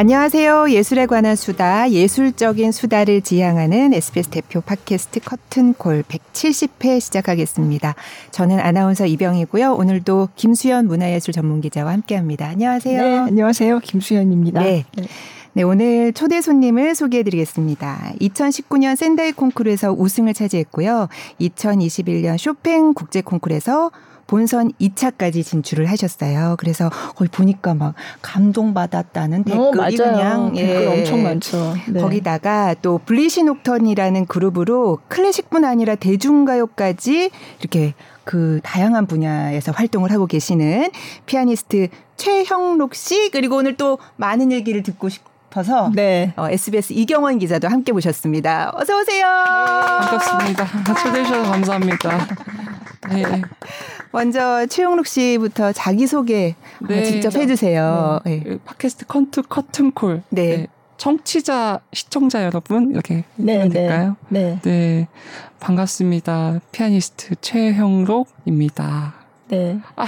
안녕하세요. 예술에 관한 수다, 예술적인 수다를 지향하는 SBS 대표 팟캐스트 커튼콜 170회 시작하겠습니다. 저는 아나운서 이병이고요. 오늘도 김수현 문화예술 전문기자와 함께합니다. 안녕하세요. 네, 안녕하세요. 김수현입니다. 네. 네. 네, 오늘 초대 손님을 소개해 드리겠습니다. 2019년 샌다이 콩쿠르에서 우승을 차지했고요. 2021년 쇼팽 국제 콩쿠르에서 본선 2차까지 진출을 하셨어요. 그래서 거기 보니까 막 감동받았다는 어, 댓글이 어, 그냥 예. 댓글 엄청 많죠. 네. 거기다가 또 블리시 녹턴이라는 그룹으로 클래식뿐 아니라 대중가요까지 이렇게 그 다양한 분야에서 활동을 하고 계시는 피아니스트 최형록 씨 그리고 오늘 또 많은 얘기를 듣고 싶 싶어서 네. 어, SBS 이경원 기자도 함께 모셨습니다. 어서 오세요. 네, 반갑습니다. 초대해 주셔서 감사합니다. 네. 먼저 최형록 씨부터 자기 소개 네, 직접 해주세요. 네. 네. 팟캐스트 컨트 커튼콜. 네. 네. 청취자, 시청자 여러분 이렇게 네, 될까요? 네. 네. 반갑습니다. 피아니스트 최형록입니다. 네. 아.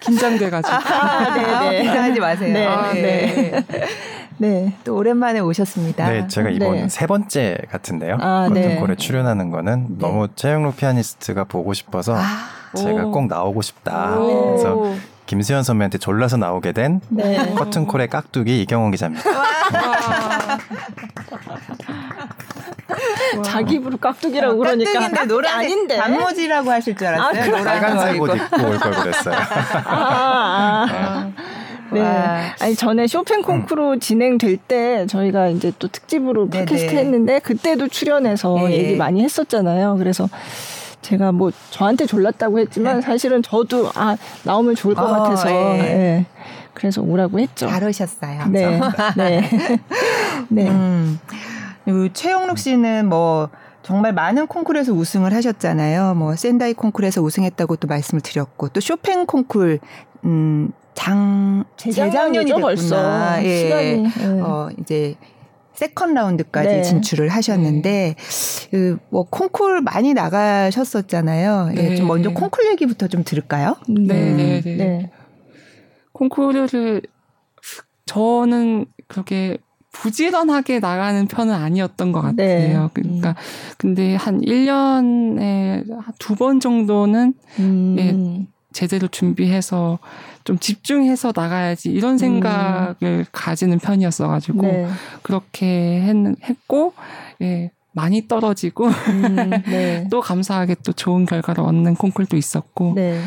긴장돼가지고. 아, 네네. 아, 긴장하지 마세요. 네. 아, 네. 네. 또 오랜만에 오셨습니다. 네, 제가 이번 네. 세 번째 같은데요. 아, 컨텐콜에 네. 출연하는 거는 네. 너무 최영록 피아니스트가 보고 싶어서 아, 제가 오. 꼭 나오고 싶다. 오. 그래서 김수현 선배한테 졸라서 나오게 된 네. 커튼콜의 깍두기 이경원 기자입니다. 자기 입으로 깍두기라고 그러니까 노래 아닌데 단무지라고 하실 줄 알았어요. 아, 빨간색 옷 입고 올 걸 그랬어요. 아, 아, 아. 네. 아니 전에 쇼팽 콩쿠르 음. 진행될 때 저희가 이제 또 특집으로 팟캐스트 했는데 그때도 출연해서 네. 얘기 많이 했었잖아요. 그래서 제가 뭐 저한테 졸랐다고 했지만 네. 사실은 저도 아 나오면 좋을 것 어, 같아서 예. 네. 그래서 오라고 했죠. 잘하셨어요. 네. 네. 네. 음. 최영록 씨는 뭐 정말 많은 콩쿠르에서 우승을 하셨잖아요. 뭐 샌다이 콩쿠르에서 우승했다고 또 말씀을 드렸고 또 쇼팽 콩쿠르 음장 재작년이 벌써 예. 시간이 예. 어 이제 second 라운드까지 네. 진출을 하셨는데 네. 그뭐 콩쿨 많이 나가셨었잖아요. 네. 예, 좀 먼저 콩쿨 얘기부터 좀 들을까요? 네, 네, 네. 네. 콩쿠르를 저는 그렇게 부지런하게 나가는 편은 아니었던 것 네. 같아요. 네. 그러니까 음. 근데 한 1년에 두 번 정도는 음. 예, 제대로 준비해서 좀 집중해서 나가야지 이런 생각을 음. 가지는 편이었어가지고 네. 그렇게 했, 했고 예 많이 떨어지고 음, 네. 또 감사하게 또 좋은 결과를 얻는 콩쿨도 있었고 네,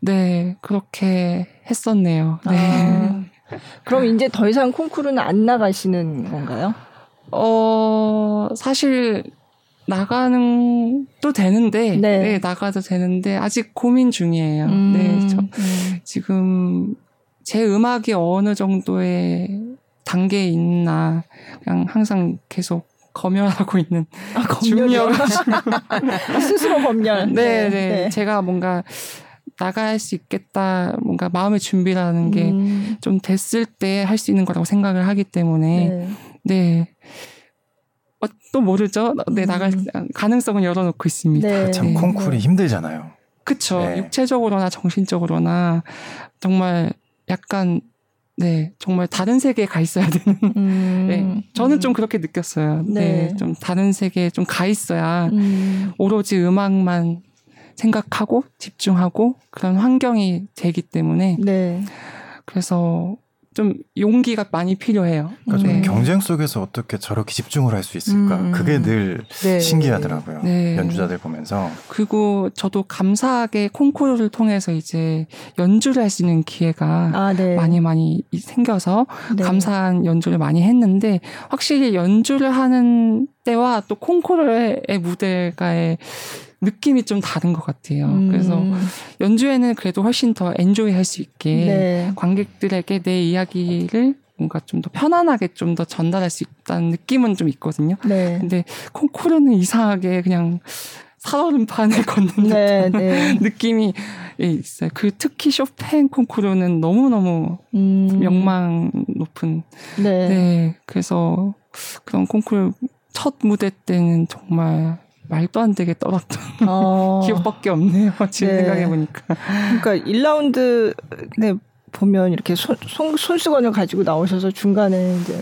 네 그렇게 했었네요. 네. 아. 그럼 이제 더 이상 콩쿠르는 안 나가시는 건가요? 어 사실 나가는 또 되는데 네. 네. 나가도 되는데 아직 고민 중이에요. 음, 네, 저 음. 지금 제 음악이 어느 정도의 단계에 있나 그냥 항상 계속 검열하고 있는 아, 중이어 스스로 검열. 네, 네, 네, 네. 제가 뭔가 나갈 수 있겠다 뭔가 마음의 준비라는 게좀 음. 됐을 때 할 수 있는 거라고 생각을 하기 때문에 네. 네. 어, 또 모르죠. 네, 나갈 음. 가능성은 열어놓고 있습니다. 네. 참 네. 콩쿨이 힘들잖아요. 그쵸. 네. 육체적으로나 정신적으로나 정말 약간 네, 정말 다른 세계에 가 있어야 되는. 음, 네, 저는 음. 좀 그렇게 느꼈어요. 네. 네. 좀 다른 세계에 좀 가 있어야 음. 오로지 음악만 생각하고 집중하고 그런 환경이 되기 때문에. 네. 그래서 좀 용기가 많이 필요해요. 그러니까 네. 경쟁 속에서 어떻게 저렇게 집중을 할 수 있을까? 음. 그게 늘 네. 신기하더라고요. 네. 연주자들 보면서. 그리고 저도 감사하게 콩쿠르를 통해서 이제 연주를 할 수 있는 기회가 아, 네. 많이 많이 생겨서 네. 감사한 연주를 많이 했는데 확실히 연주를 하는 때와 또 콩쿠르의 무대가의 느낌이 좀 다른 것 같아요. 음. 그래서 연주에는 그래도 훨씬 더 엔조이 할 수 있게 네. 관객들에게 내 이야기를 뭔가 좀 더 편안하게 좀 더 전달할 수 있다는 느낌은 좀 있거든요. 네. 근데 콩쿠르는 이상하게 그냥 살얼음판을 걷는 네, 네. 느낌이 있어요. 그 특히 쇼팽 콩쿠르는 너무 너무 음. 명망 높은. 네. 네. 그래서 그런 콩쿠르 첫 무대 때는 정말 말도 안 되게 떨었던 어. 기억밖에 없네요. 지금 네. 생각해 보니까. 그러니까 1라운드 네 보면 이렇게 손, 손, 손수건을 가지고 나오셔서 중간에 이제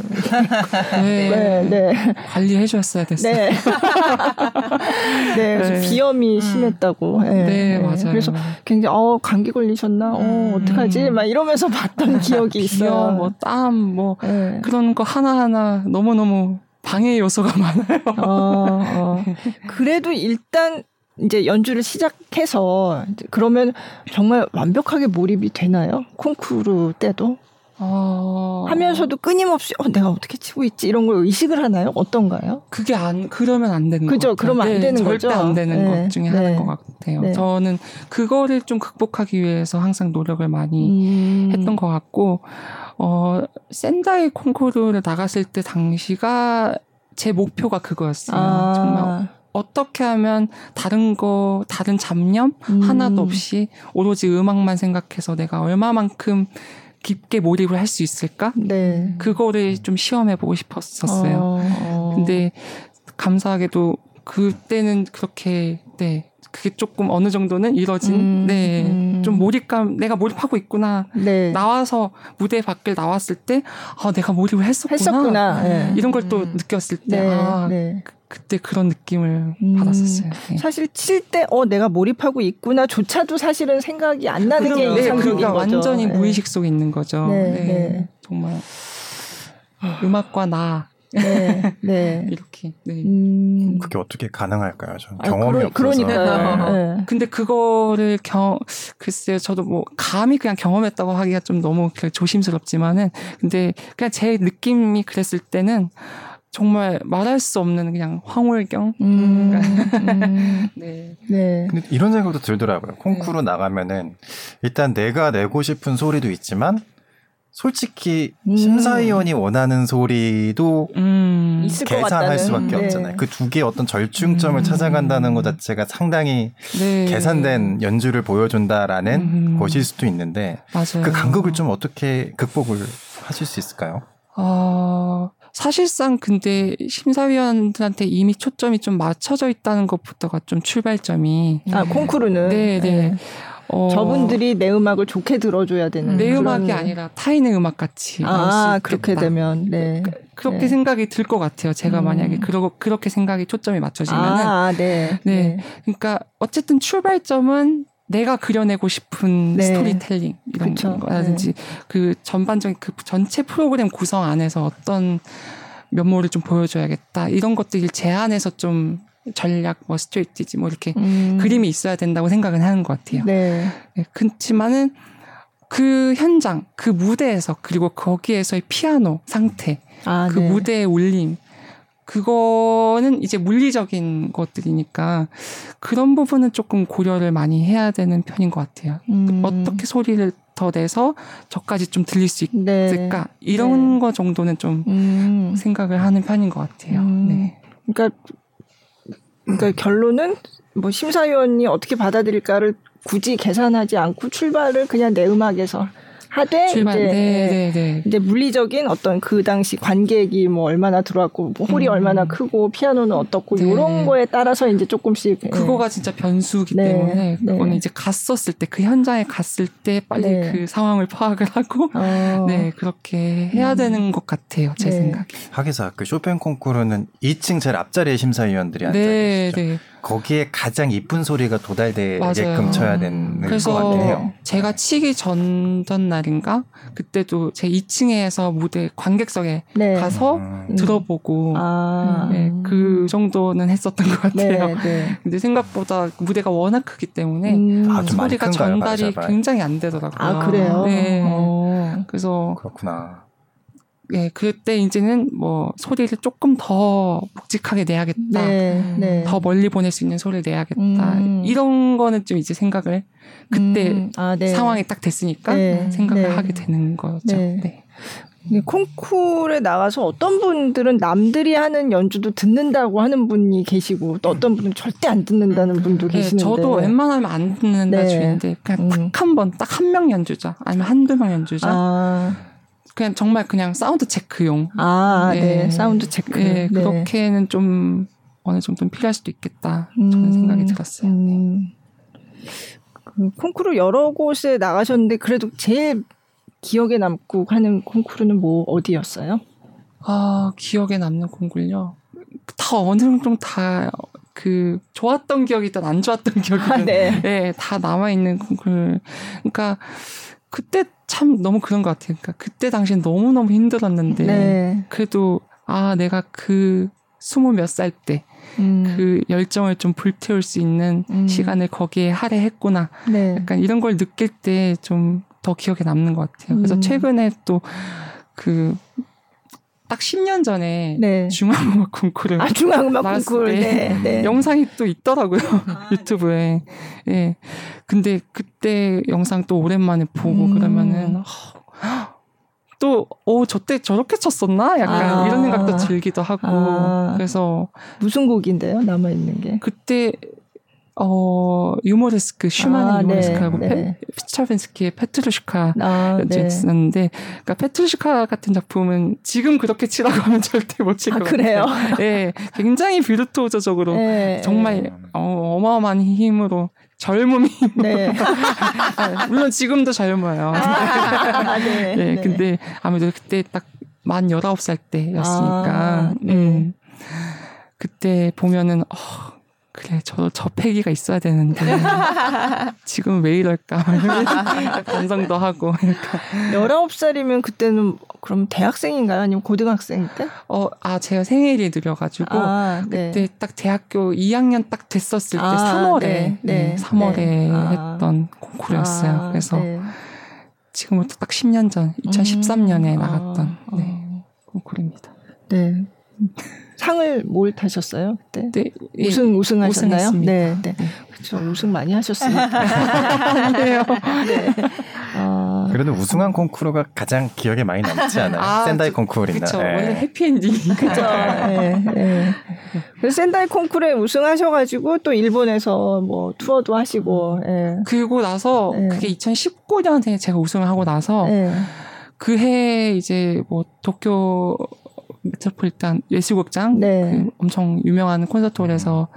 네, 네, 네. 관리해 주셨어야 됐어요. 네. 네, 그래서 네. 비염이 음. 심했다고. 네, 네, 맞아요. 그래서 굉장히 어 감기 걸리셨나? 어 음. 어떡하지? 막 이러면서 봤던 기억이 있어요. 비염, 뭐 땀, 뭐 네. 그런 거 하나 하나 너무 너무 방해 요소가 많아요. 어, 어. 그래도 일단 이제 연주를 시작해서 그러면 정말 완벽하게 몰입이 되나요? 콩쿠르 때도? 어... 하면서도 끊임없이 어 내가 어떻게 치고 있지 이런 걸 의식을 하나요? 어떤가요? 그게 안 그러면 안 되는 거죠. 그러면 안 네, 되는 절대 거죠. 안 되는 네. 것 중에 네. 하나인 것 같아요. 네. 저는 그거를 좀 극복하기 위해서 항상 노력을 많이 음... 했던 것 같고 어 센다이 콩쿠르를 나갔을 때 당시가 제 목표가 그거였어요. 아... 정말 어떻게 하면 다른 거, 다른 잡념 음. 하나도 없이 오로지 음악만 생각해서 내가 얼마만큼 깊게 몰입을 할 수 있을까? 네. 그거를 좀 시험해 보고 싶었었어요. 어, 어. 근데 감사하게도 그때는 그렇게 네 그게 조금 어느 정도는 이뤄진 음, 네. 음. 좀 몰입감 내가 몰입하고 있구나. 네. 나와서 무대 밖을 나왔을 때 아, 내가 몰입을 했었구나. 했었구나. 네. 이런 걸또 음. 느꼈을 때 네. 아, 네. 그, 때 그런 느낌을 음. 받았었어요. 네. 사실 칠 때 어 내가 몰입하고 있구나조차도 사실은 생각이 안 나는 게 네, 이상적인 그러니까 거죠. 완전히 네. 무의식 속에 있는 거죠. 네. 정말 음악과 나 네, 네. 이렇게. 네. 음... 그게 어떻게 가능할까요? 전 아, 경험이 그러, 없어서. 그러니까요. 네. 네. 근데 그거를 경 글쎄요, 저도 뭐 감히 그냥 경험했다고 하기가 좀 너무 조심스럽지만은, 근데 그냥 제 느낌이 그랬을 때는 정말 말할 수 없는 그냥 황홀경. 음, 음. 네. 네. 근데 이런 생각도 들더라고요. 콩쿠르 네. 나가면은 일단 내가 내고 싶은 소리도 있지만 솔직히 음. 심사위원이 원하는 소리도 음. 계산할 수밖에 네. 없잖아요. 그 두 개의 어떤 절충점을 음. 찾아간다는 것 자체가 상당히 네. 계산된 연주를 보여준다라는 음. 것일 수도 있는데 맞아요. 그 간극을 좀 어떻게 극복을 하실 수 있을까요? 어, 사실상 근데 심사위원들한테 이미 초점이 좀 맞춰져 있다는 것부터가 좀 출발점이 아 콩쿠르는 네, 네. 네. 어, 저분들이 내 음악을 좋게 들어줘야 되는 내 음악이 아니라 타인의 음악 같이 아 그렇게 되면 네 그, 렇게 네. 생각이 들 것 같아요. 제가 음. 만약에 그러, 그렇게 생각이 초점이 맞춰지면은 아, 네. 네. 네. 그러니까 어쨌든 출발점은 내가 그려내고 싶은 네. 스토리텔링 이런 그쵸. 거라든지 네. 그 전반적인 그 전체 프로그램 구성 안에서 어떤 면모를 좀 보여줘야겠다 이런 것들을 제안해서 좀 전략 뭐 strategy 뭐 이렇게 음. 그림이 있어야 된다고 생각은 하는 것 같아요. 네. 네. 그렇지만은 그 현장, 그 무대에서 그리고 거기에서의 피아노 상태, 아, 그 네. 무대의 울림, 그거는 이제 물리적인 것들이니까 그런 부분은 조금 고려를 많이 해야 되는 편인 것 같아요. 음. 어떻게 소리를 더 내서 저까지 좀 들릴 수 네. 있을까? 네. 이런 네. 거 정도는 좀 음. 생각을 하는 편인 것 같아요. 음. 네. 그러니까 그러니까 결론은 뭐 심사위원이 어떻게 받아들일까를 굳이 계산하지 않고 출발을 그냥 내 음악에서 하되 출발, 이제, 네, 네, 네. 이제 물리적인 어떤 그 당시 관객이 뭐 얼마나 들어왔고 뭐 홀이 음. 얼마나 크고 피아노는 어떻고 네. 이런 거에 따라서 이제 조금씩 예. 그거가 진짜 변수기 네. 때문에 네. 그거는 이제 갔었을 때 그 현장에 갔을 때 빨리 네. 그 상황을 파악을 하고 어. 네 그렇게 해야 음. 되는 것 같아요 제 생각에 하기사 그 쇼팽 콩쿠르는 2층 제일 앞자리에 심사위원들이 앉아 계시죠. 거기에 가장 이쁜 소리가 도달되게끔 쳐야 되는 것 같긴 해요. 제가 치기 전 전날인가 그때도 제 2층에서 무대 관객석에 네. 가서 음. 들어보고 아. 네, 그 정도는 했었던 것 같아요. 네, 네. 근데 생각보다 무대가 워낙 크기 때문에 음. 아, 소리가 전달이 굉장히 안 되더라고요. 아 그래요? 네. 어. 그래서 그렇구나. 예, 그때 이제는 뭐 소리를 조금 더 묵직하게 내야겠다. 네, 네. 더 멀리 보낼 수 있는 소리를 내야겠다. 음. 이런 거는 좀 이제 생각을 그때 음. 아, 네. 상황이 딱 됐으니까 네. 생각을 네. 하게 되는 거죠. 네. 네. 콩쿠르에 나가서 어떤 분들은 남들이 하는 연주도 듣는다고 하는 분이 계시고 또 어떤 분은 절대 안 듣는다는 분도 네, 계시는데 저도 웬만하면 안 듣는다 네. 주인데 그냥 음. 딱한 번 딱 한 명 연주자 아니면 한두 명 연주자 아. 그냥 정말 그냥 사운드 체크용. 아, 네. 네. 사운드 체크. 네, 네. 그렇게는 좀 어느 정도는 필요할 수도 있겠다. 저는 음, 생각이 들었어요. 음. 그 콩쿠르 여러 곳에 나가셨는데 그래도 제일 기억에 남고 하는 콩쿠르는 뭐 어디였어요? 아 기억에 남는 콩쿠르요. 다 어느 정도 다 그 좋았던 기억이든 안 좋았던 기억이든 아, 네. 네, 다 남아 있는 콩쿠르. 그러니까 그때 참 너무 그런 것 같아요. 그러니까 그때 당시엔 너무 너무 힘들었는데 네. 그래도 아 내가 그 스무 몇 살 때. 음. 그 열정을 좀 불태울 수 있는 음. 시간을 거기에 할애했구나. 네. 약간 이런 걸 느낄 때 좀 더 기억에 남는 것 같아요. 그래서 음. 최근에 또그 딱 10년 전에 네. 중앙음악 콩쿠르 아 중앙음악 콩쿠르 네, 네. 영상이 또 있더라고요 아, 유튜브에 예 네. 근데 그때 영상 또 오랜만에 보고 음. 그러면은 또, 오, 저때 저렇게 쳤었나? 약간 아. 이런 생각도 들기도 하고. 아. 그래서. 무슨 곡인데요? 남아있는 게? 그때, 어, 유모레스크, 슈만의 아, 유모레스크하고 네, 네. 피차벤스키의 페트루시카 아, 였는데, 네. 그러니까 페트루시카 같은 작품은 지금 그렇게 치라고 하면 절대 못 칠 것 같아요. 그래요? 예, 네, 굉장히 비르토저적으로 네. 정말 어, 어마어마한 힘으로 젊음이 네. 물론 지금도 젊어요. 아, 네. 네. 근데 아무래도 그때 딱 만 19살 때였으니까 아, 네. 음. 그때 보면은 어, 그래 저저 패기가 있어야 되는데 지금 왜 이럴까 반성도 하고 열아홉 살이면 그때는 그럼 대학생인가요 아니면 고등학생 때? 어 아 제가 생일이 느려가지고 아, 네. 그때 딱 대학교 2학년 딱 됐었을 때 아, 3월에 네, 네, 3월에 네. 아. 했던 콩쿠르였어요. 아, 그래서 네. 지금부터 딱 10년 전 2013년에 음, 나갔던 아, 네, 콩쿠르입니다. 네. 상을 뭘 타셨어요 그때? 네, 예, 우승 우승하셨나요? 우승했습니다. 네, 네. 그렇죠. 우승 많이 하셨으니까. 네. 어... 그래도 우승한 콩쿠르가 가장 기억에 많이 남지 않아요? 아, 센다이 콩쿠르나. 그렇죠. 네. 원래 해피엔딩. 그렇죠. 네, 네. 그래서 센다이 콩쿠르에 우승하셔가지고 또 일본에서 뭐 투어도 하시고. 네. 그리고 나서 네. 그게 2019년에 제가 우승을 하고 나서. 네. 그해 이제 뭐 도쿄 메트로폴리탄 예술극장 네. 그 엄청 유명한 콘서트홀에서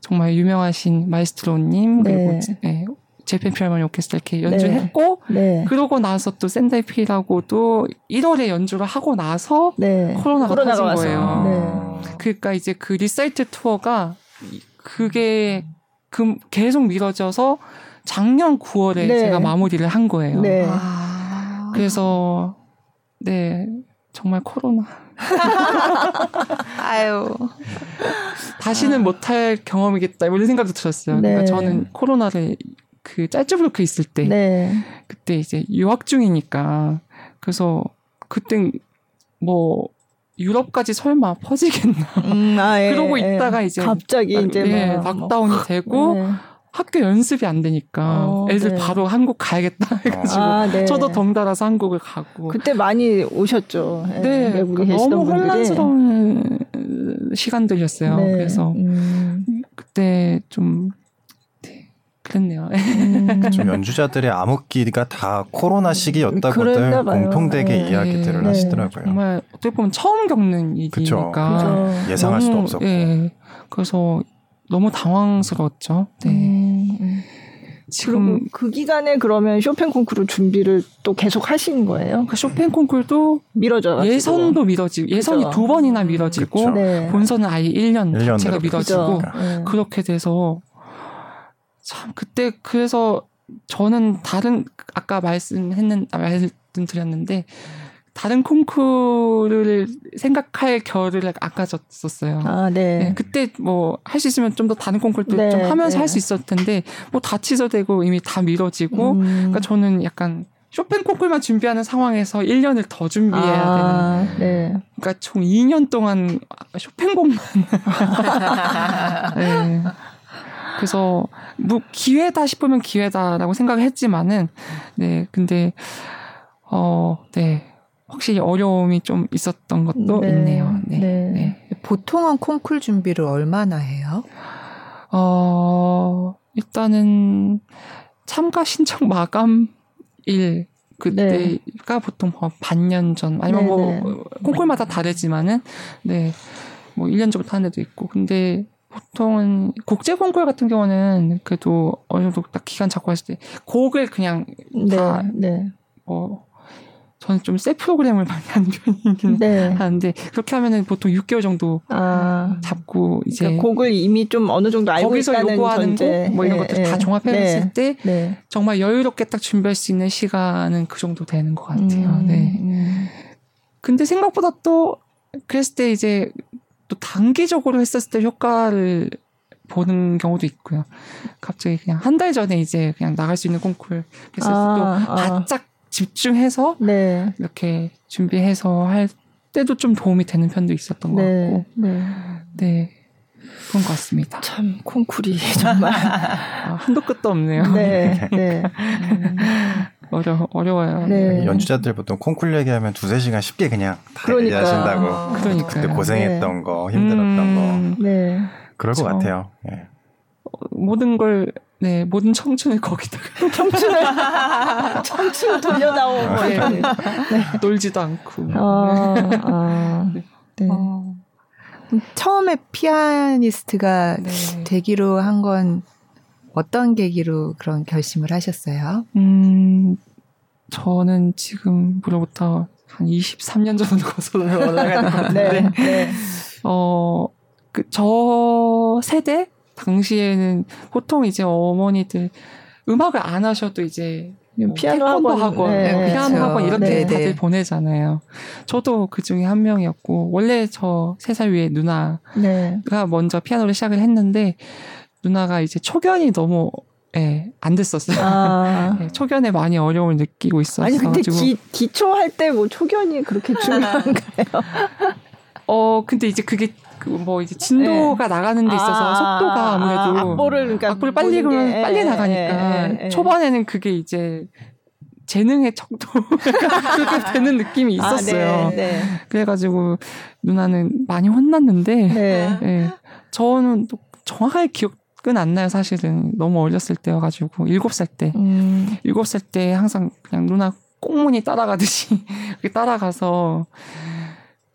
정말 유명하신 마에스트로님 네. 그리고 네, 재팬 필하모니 오케스트라 이렇게 연주했고 네. 네. 그러고 나서 또 센다이필하고 또 1월에 연주를 하고 나서 네. 코로나가, 코로나가 터진 거예요. 네. 그러니까 이제 그 리사이틀 투어가 그게 그 계속 미뤄져서 작년 9월에 제가 마무리를 한 거예요. 아. 그래서 네 정말 코로나. 아유. 다시는 아. 못할 경험이겠다. 이런 생각도 들었어요. 그러니까 네. 그러니까 저는 코로나를 그 짤츠브루크 있을 때 네. 그때 이제 유학 중이니까 그래서 그땐 뭐 유럽까지 설마 퍼지겠나. 음, 아, 예, 그러고 예. 있다가 이제 갑자기 이제 예, 뭐, 락다운이 되고 네. 학교 연습이 안 되니까 어, 애들 네. 바로 한국 가야겠다 해가지고 아, 네. 저도 덩달아서 한국을 가고 그때 많이 오셨죠. 예, 네, 외국에 그 너무 분들이. 혼란스러운 시간들이었어요. 네. 그래서 음. 그때 좀 네, 그랬네요. 음. 좀 연주자들의 암흑기가 다 코로나 시기였다고들 공통되게 네. 이야기들을 네. 하시더라고요. 정말 어떻게 보면 처음 겪는 일이니까 예상할 수도 없었고. 네. 그래서 너무 당황스러웠죠. 네. 음, 음. 지금 그 기간에 그러면 쇼팽 콩쿠르 준비를 또 계속 하신 거예요? 그 쇼팽 콩쿠르도 미뤄져 예선도 미뤄지고 예선이 그쵸. 두 번이나 미뤄지고 네. 본선은 아예 1년 1년 자체가 미뤄지고 네. 그렇게 돼서 참 그때 그래서 저는 다른 아까 말씀했는 말씀드렸는데 다른 콩쿠르를 생각할 겨를을 아까졌었어요. 아, 네. 네 그때 뭐 할 수 있으면 좀 더 다른 콩쿠르도 네, 좀 하면서 네. 할수 있었을 텐데 뭐 다 취소되고 이미 다 미뤄지고 음. 그러니까 저는 약간 쇼팽 콩쿠르만 준비하는 상황에서 1년을 더 준비해야 아, 되는. 네. 그러니까 총 2년 동안 쇼팽곡만. 네. 그래서 뭐 기회다 싶으면 기회다라고 생각을 했지만은 네 근데 어 네. 확실히 어려움이 좀 있었던 것도 네, 있네요. 네, 네. 네. 보통은 콩쿨 준비를 얼마나 해요? 어, 일단은 참가 신청 마감일 그때가 네. 보통 뭐 반년 전 아니면 뭐 네, 네. 콩쿨마다 다르지만은 네. 뭐 1년 전부터 하는 데도 있고 근데 보통은 국제 콩쿨 같은 경우는 그래도 어느 정도 딱 기간 잡고 했을 때 곡을 그냥 다 네, 네. 뭐 저는 좀 새 프로그램을 많이 하는 편이긴 네. 하는데 그렇게 하면은 보통 6개월 정도 아. 잡고 이제 그러니까 곡을 이미 좀 어느 정도 알고 거기서 있다는 요구하는 곡뭐 이런 네, 것들 다 네. 종합해봤을 네. 때 네. 정말 여유롭게 딱 준비할 수 있는 시간은 그 정도 되는 것 같아요. 음, 네. 음. 근데 생각보다 또 그랬을 때 이제 또 단기적으로 했었을 때 효과를 보는 경우도 있고요. 갑자기 그냥 한 달 전에 이제 그냥 나갈 수 있는 콩쿠르 그래서 아, 또 아. 바짝 집중해서 네. 이렇게 준비해서 할 때도 좀 도움이 되는 편도 있었던 것 네, 같고. 네. 네. 그런 것 같습니다. 참 콩쿠리 정말 아, 한도 끝도 없네요. 네, 네. 음. 어려 어려워요. 네. 연주자들 보통 콩쿨 얘기하면 두세 시간 쉽게 그냥 다 그러니까. 얘기하신다고. 그러니까 그때 고생했던 네. 거, 힘들었던 음, 거. 네. 그럴 것 같아요. 네. 모든 걸 네, 모든 청춘을 거기다가. 청춘을, 청춘 돌려 나오고. 아, 네. 네. 놀지도 않고. 아, 아, 네. 네. 어. 처음에 피아니스트가 네. 되기로 한 건 어떤 계기로 그런 결심을 하셨어요? 음, 저는 지금 무려부터 한 23년 정도 거슬러 올라가는 것 같은데. 네, 네. 어, 그, 저 세대? 당시에는 보통 이제 어머니들 음악을 안 하셔도 이제 뭐 피아노 학원, 학원 네, 네, 피아노 그렇죠. 학원 이렇게 네, 다들 네. 보내잖아요. 저도 그 중에 한 명이었고 원래 저 세 살 위에 누나가 네. 먼저 피아노를 시작을 했는데 누나가 이제 초견이 너무 예, 안 됐었어요. 아. 네, 초견에 많이 어려움을 느끼고 있었어. 아니 근데 기, 기초할 때 뭐 초견이 그렇게 중요한가요? 어 근데 이제 그게 그 뭐 이제 진도가 네. 나가는 데 있어서 아, 속도가 아무래도 아, 악보를 그러니까 악보를 빨리 그러면 게, 빨리 에, 나가니까 에, 에, 초반에는 그게 이제 재능의 척도 그렇게 되는 느낌이 아, 있었어요. 아, 네, 네. 그래가지고 누나는 많이 혼났는데 네. 네. 저는 또 정확하게 기억은 안 나요. 사실은 너무 어렸을 때여가지고 일곱 살 때, 음. 일곱 살 때 항상 그냥 누나 꽁무니 따라가듯이 따라가서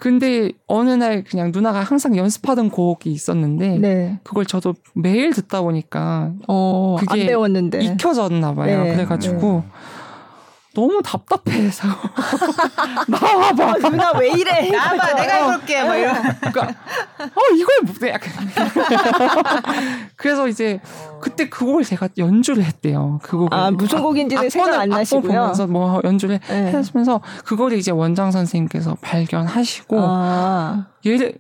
근데 어느 날 그냥 누나가 항상 연습하던 곡이 있었는데 네. 그걸 저도 매일 듣다 보니까 어, 그게 안 배웠는데 익혀졌나 봐요. 네. 그래가지고 네. 너무 답답해서. 나와봐. 아, 누나 왜 이래? 나와봐 내가 해볼게 뭐 이런 그러니까 어 이걸 뭐 약간 그래서 이제 그때 그걸 제가 연주를 했대요. 그 곡을. 아 무슨 곡인지는 아, 생각 안 나시고요? 보면서 뭐 연주를 네. 하면서 그거를 이제 원장 선생님께서 발견하시고 아. 얘를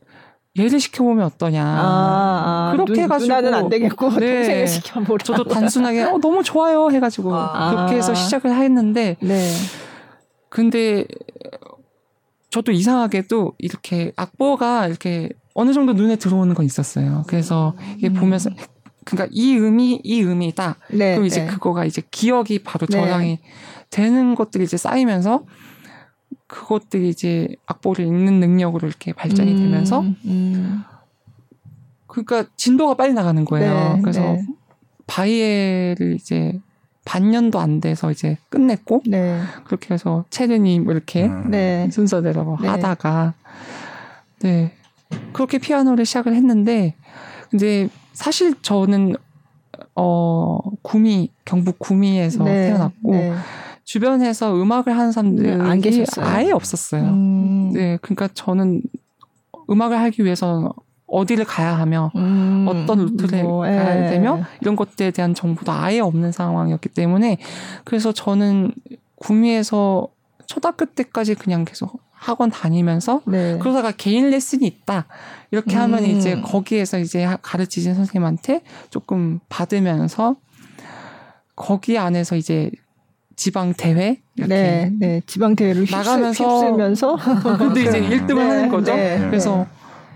얘를 시켜보면 어떠냐. 아, 아, 그렇게 눈, 해가지고. 누나는 안 되겠고, 네. 동생을 시켜보라. 저도 단순하게, 어, 너무 좋아요. 해가지고, 아. 그렇게 해서 시작을 했는데, 네. 근데, 저도 이상하게도 이렇게 악보가 이렇게 어느 정도 눈에 들어오는 건 있었어요. 그래서 이게 음. 보면서, 그러니까 이 음이, 이 음이다. 네, 그럼 이제 네. 그거가 이제 기억이 바로 네. 저장이 되는 것들이 이제 쌓이면서, 그것들이 이제 악보를 읽는 능력으로 이렇게 발전이 음, 되면서 음. 그러니까 진도가 빨리 나가는 거예요. 네, 그래서 네. 바이에를 이제 반년도 안 돼서 이제 끝냈고 네. 그렇게 해서 체르니 뭐 이렇게 음. 네. 순서대로 네. 하다가 네 그렇게 피아노를 시작을 했는데 근데 사실 저는 어 구미 경북 구미에서 네. 태어났고 주변에서 음악을 하는 사람들이 네, 안 계셨어요. 아예 없었어요. 음. 네, 그러니까 저는 음악을 하기 위해서 어디를 가야 하며 음, 어떤 루트를 뭐, 가야 예. 되며 이런 것들에 대한 정보도 아예 없는 상황이었기 때문에 그래서 저는 구미에서 초등학교 때까지 그냥 계속 학원 다니면서 네. 그러다가 개인 레슨이 있다 이렇게 음. 하면 이제 거기에서 이제 가르치신 선생님한테 조금 받으면서 거기 안에서 이제 지방 대회 이렇게 네, 네. 지방 대회를 나가면서 휩쓸면서 근데 이제 1등을 네, 하는 거죠. 네, 그래서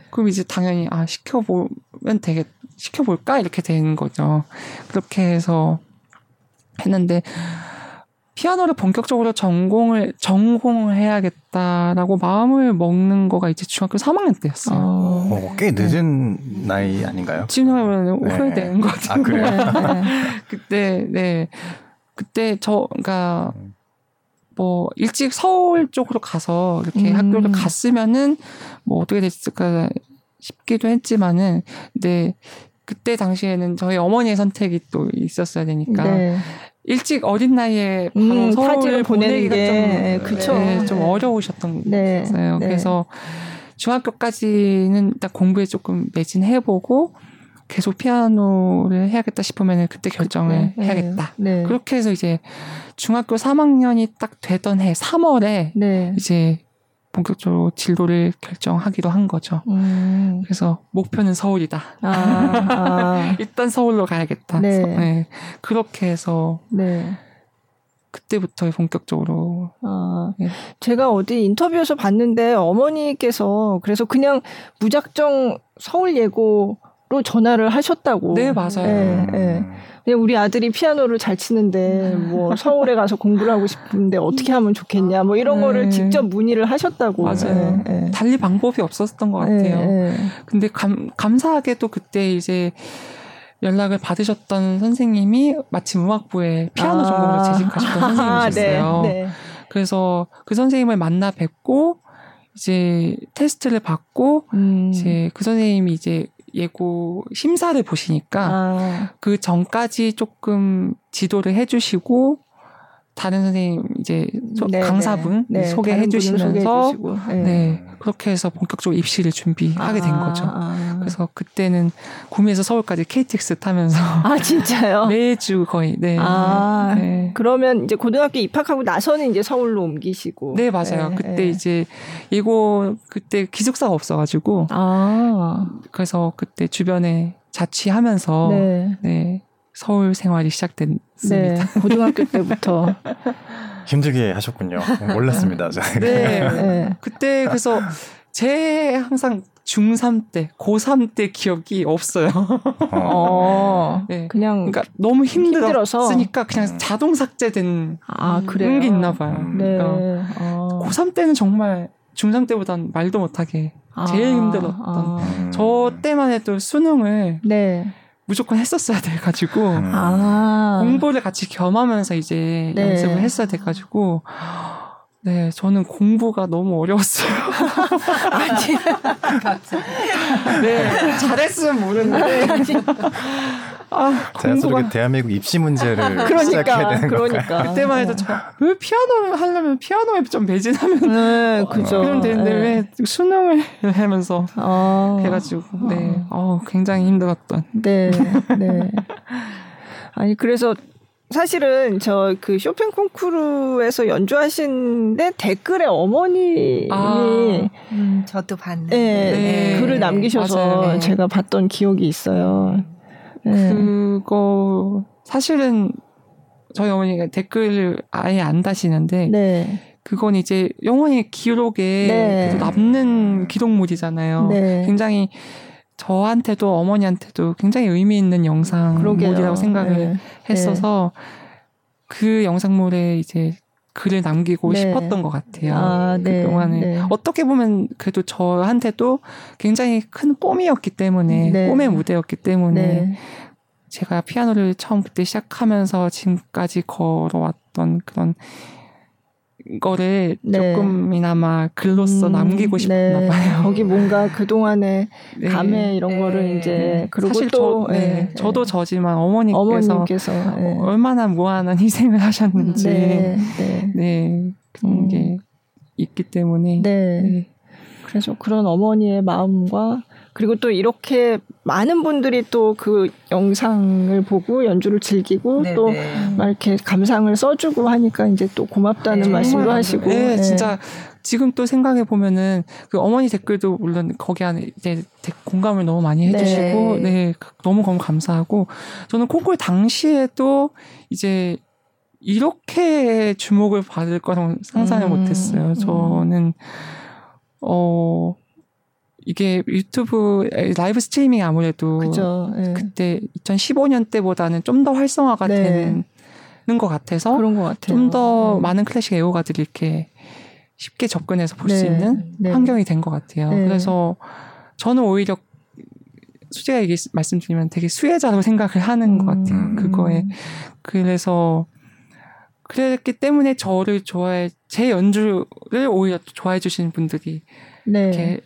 그럼 이제 당연히 아 시켜보면 되게 시켜볼까 이렇게 되는 거죠. 그렇게 해서 했는데 피아노를 본격적으로 전공을 전공을 해야겠다라고 마음을 먹는 거가 이제 중학교 3학년 때였어요. 어, 어 꽤 늦은 네. 나이 아닌가요? 지금 하면 네. 후회되는 것 같은데. 아, 그래요? 네. 그때 네 그때 저 그러니까 뭐 일찍 서울 쪽으로 가서 이렇게 음. 학교를 갔으면은 뭐 어떻게 됐을까 싶기도 했지만은 근데 그때 당시에는 저희 어머니의 선택이 또 있었어야 되니까 네. 일찍 어린 나이에 바로 음, 서울을 보내기가 게, 좀, 네, 그쵸. 네, 좀 어려우셨던 네, 거예요. 네. 그래서 중학교까지는 일단 공부에 조금 매진해보고 계속 피아노를 해야겠다 싶으면 그때 결정을 그때, 네. 해야겠다. 네. 그렇게 해서 이제 중학교 3학년이 딱 되던 해 3월에 네. 이제 본격적으로 진로를 결정하기도 한 거죠. 음. 그래서 목표는 서울이다. 아, 아. 일단 서울로 가야겠다. 네. 네. 그렇게 해서 네. 그때부터 본격적으로. 아, 네. 제가 어디 인터뷰에서 봤는데 어머니께서 그래서 그냥 무작정 서울 예고 로 전화를 하셨다고. 네, 맞아요. 네, 네. 그냥 우리 아들이 피아노를 잘 치는데 뭐 서울에 가서 공부를 하고 싶은데 어떻게 하면 좋겠냐 뭐 이런 네. 거를 직접 문의를 하셨다고. 맞아요. 네, 네. 달리 방법이 없었던 것 같아요. 네, 근데 감, 감사하게도 그때 이제 연락을 받으셨던 선생님이 마침 음악부에 피아노 아. 전공으로 재직하셨던 선생님이셨어요. 네, 그래서 그 선생님을 만나 뵙고 이제 테스트를 받고 음. 이제 그 선생님이 이제 예고 심사를 보시니까 아. 그 전까지 조금 지도를 해주시고 다른 선생님 이제 네, 강사분 네. 네 소개해 주시면서 네. 네. 그렇게 해서 본격적으로 입시를 준비하게 된 아, 거죠. 아. 그래서 그때는 구미에서 서울까지 KTX 타면서 아 진짜요? 매주 거의 네. 아, 네. 그러면 이제 고등학교 입학하고 나서는 이제 서울로 옮기시고 네 맞아요. 네, 그때 네. 이제 예고 그때 기숙사가 없어가지고 아. 그래서 그때 주변에 자취하면서 네. 네. 서울 생활이 시작됐습니다. 네, 고등학교 때부터 힘들게 하셨군요. 몰랐습니다. 네. 네. 그때 그래서 제 항상 중3 때, 고3 때 기억이 없어요. 어. 네. 그냥 그러니까 너무 힘들었으니까 그냥 음. 자동 삭제된 아, 그래요? 게 있나 봐요. 네. 그러니까 어. 고3 때는 정말 중3 때보단 말도 못하게 제일 아, 힘들었던 아. 저 때만 해도 수능을 네. 무조건 했었어야 돼가지고 음. 아. 공부를 같이 겸하면서 이제 네. 연습을 했어야 돼가지고 네 저는 공부가 너무 어려웠어요. 아니 네 잘했으면 모르는데 아, 자연스럽게 대한민국 입시 문제를 그러니까, 시작해야 되는 그러니까. 그때만 해도 저왜 피아노를 하려면 피아노에 좀 매진하면 네, 그죠. 그럼 되는데 네. 왜 수능을 하면서 아, 해가지고 네, 어, 굉장히 힘들었던. 네, 네. 아니 그래서 사실은 저 그 쇼팽 콩쿠르에서 연주하신데 댓글에 어머님이 아, 음, 저도 봤는데 네, 네. 글을 남기셔서 맞아요. 제가 봤던 기억이 있어요. 네. 그거 사실은 저희 어머니가 댓글을 아예 안 다시는데 네. 그건 이제 영원히 기록에 네. 남는 기록물이잖아요. 네. 굉장히 저한테도 어머니한테도 굉장히 의미 있는 영상물이라고 생각을 네. 했어서 그 영상물에 이제 글을 남기고 네. 싶었던 것 같아요. 아, 네. 그동안에 네. 어떻게 보면 그래도 저한테도 굉장히 큰 꿈이었기 때문에 네. 꿈의 무대였기 때문에 네. 제가 피아노를 처음 그때 시작하면서 지금까지 걸어왔던 그런 거를 네. 조금이나마 글로써 음, 남기고 싶었나 네. 봐요. 거기 뭔가 그동안의 네. 감회 이런 거를 이제 그리고 사실 또 저, 네. 저도 저지만 어머니께서, 어머님께서 얼마나 무한한 희생을 하셨는지 네, 네. 그런 음. 게 있기 때문에 네. 그래서 그런 어머니의 마음과 그리고 또 이렇게 많은 분들이 또 그 영상을 보고 연주를 즐기고 또 막 이렇게 감상을 써주고 하니까 이제 또 고맙다는 네, 말씀도 하시고. 네, 네, 진짜 지금 또 생각해 보면은 그 어머니 댓글도 물론 거기 안에 이제 공감을 너무 많이 해주시고 네, 네 너무 너무 감사하고. 저는 콩쿨 당시에도 이제 이렇게 주목을 받을 거라고 상상을 음, 못했어요. 저는 어 이게 유튜브 라이브 스트리밍이 아무래도 그죠, 네. 그때 2015년 때보다는 좀 더 활성화가 네. 되는 것 같아서 좀 더 많은 클래식 애호가들이 이렇게 쉽게 접근해서 볼수 네. 있는 네. 환경이 된 것 같아요. 네. 그래서 저는 오히려 수제가 얘기 말씀드리면 되게 수혜자로 생각을 하는 음. 것 같아요. 음. 그거에 그래서 그랬기 때문에 저를 좋아해 제 연주를 오히려 좋아해 주시는 분들이 네. 이렇게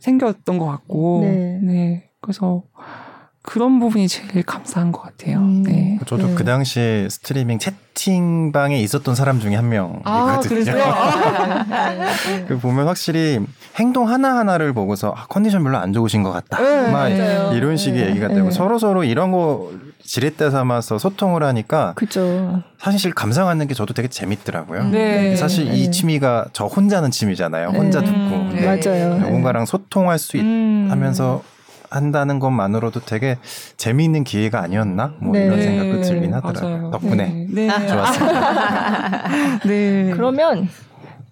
생겼던 것 같고, 네. 네. 그래서 그런 부분이 제일 감사한 것 같아요. 음, 네. 저도 네. 그 당시 스트리밍 채팅방에 있었던 사람 중에 한 명이거든요. 아, 그 보면 확실히 행동 하나 하나를 보고서 아, 컨디션 별로 안 좋으신 것 같다. 네, 막 네. 이런 식의 얘기가 되고 네. 서로 서로 이런 거 지렛대 삼아서 소통을 하니까 그쵸. 사실 감상하는 게 저도 되게 재밌더라고요. 네. 사실 이 취미가 저 혼자는 취미잖아요. 혼자 듣고 음, 맞아요. 누군가랑 소통할 수 있, 음. 하면서 한다는 것만으로도 되게 재미있는 기회가 아니었나? 뭐 네. 이런 생각도 들긴 하더라고요. 맞아요. 덕분에 네. 네. 좋았습니다. 네. 그러면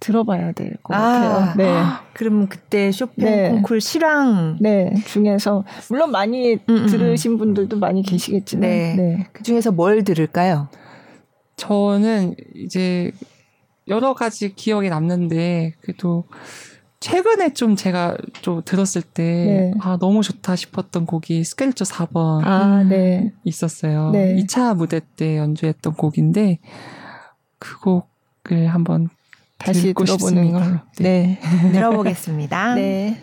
들어봐야 될것 아, 같아요. 네. 그럼 그때 쇼팽 네. 콩쿨 실황 네. 중에서 물론 많이 음, 음. 들으신 분들도 많이 계시겠지만 네. 네. 그 중에서 뭘 들을까요? 저는 이제 여러 가지 기억이 남는데 그래도 최근에 좀 제가 좀 들었을 때, 네. 아, 너무 좋다 싶었던 곡이 스켈처 4번. 아, 네. 있었어요. 네. 2차 무대 때 연주했던 곡인데, 그 곡을 한번 다시 들어보는 걸로. 네. 들어보겠습니다. 네.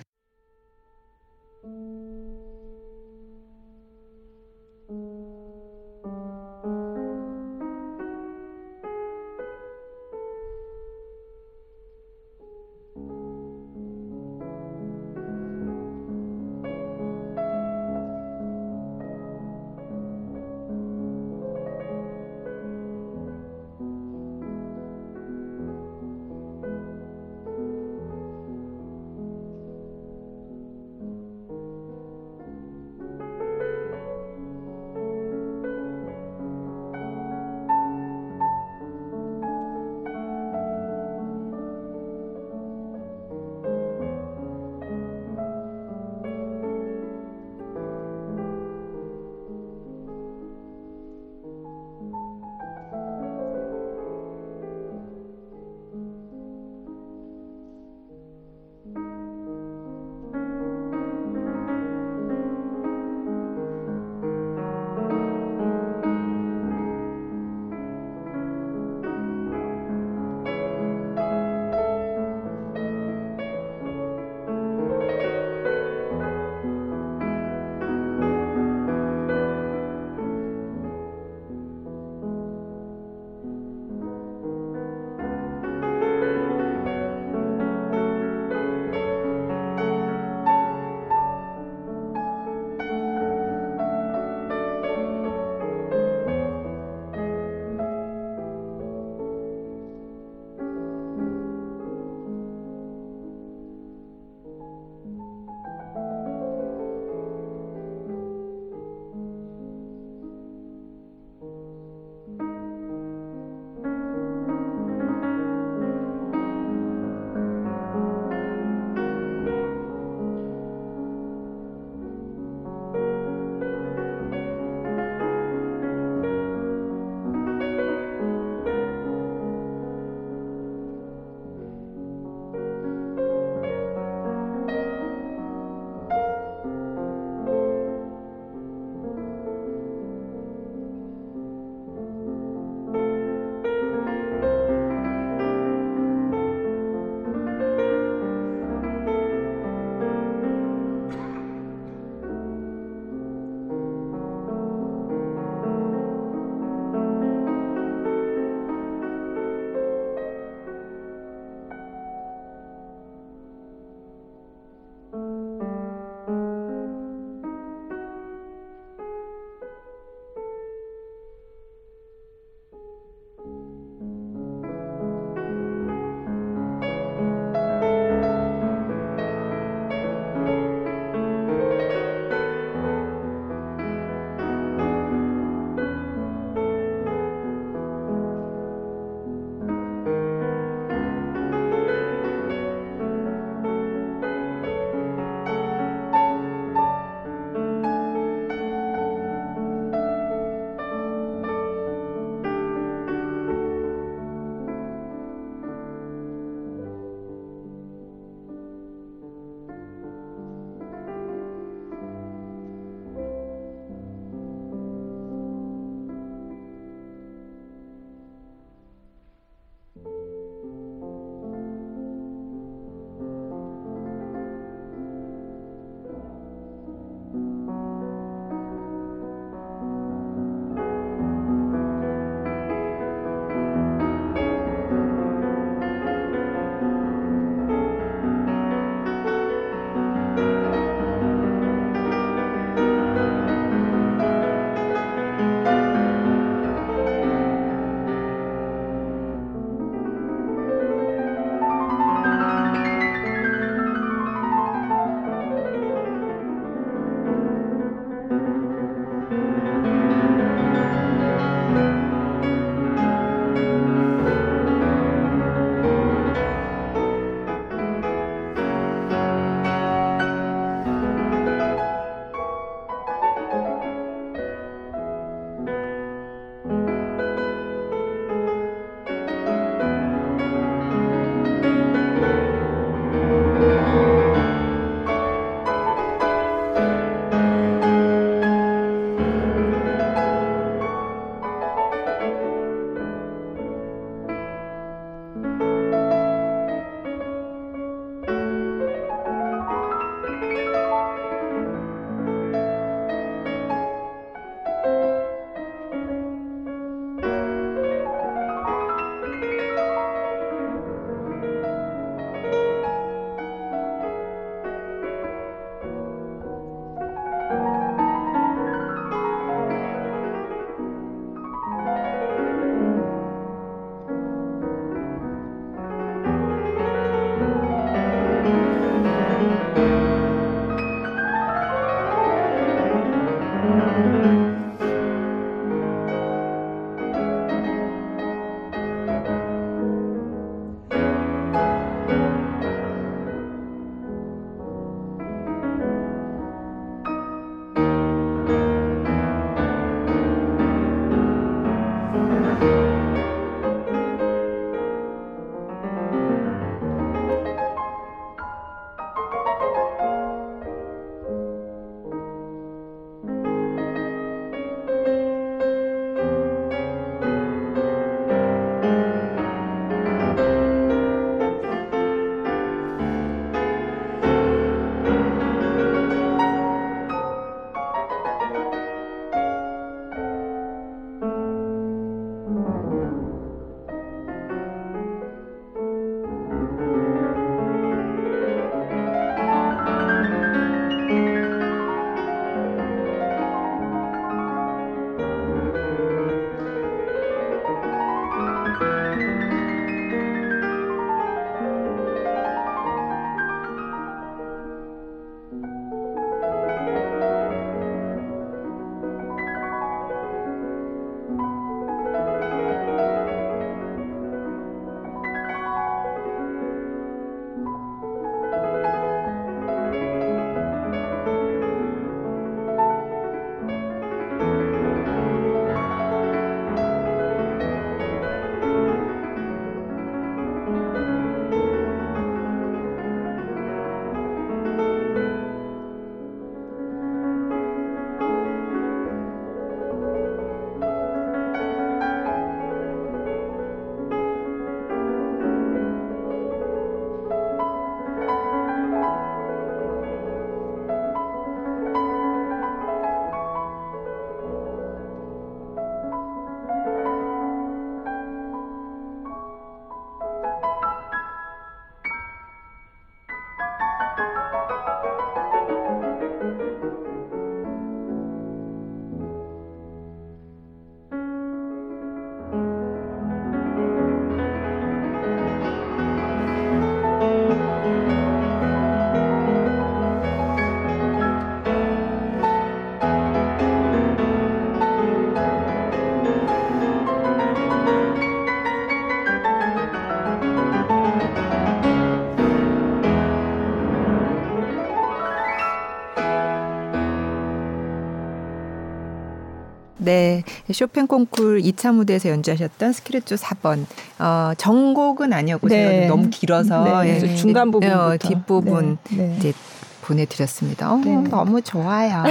쇼팽 콩쿨 2차 무대에서 연주하셨던 스키르초 4번. 어, 전곡은 아니었고 네. 너무 길어서 네. 예. 중간 부분 어, 뒷부분 네. 네. 이제 보내드렸습니다. 어, 네. 너무 좋아요.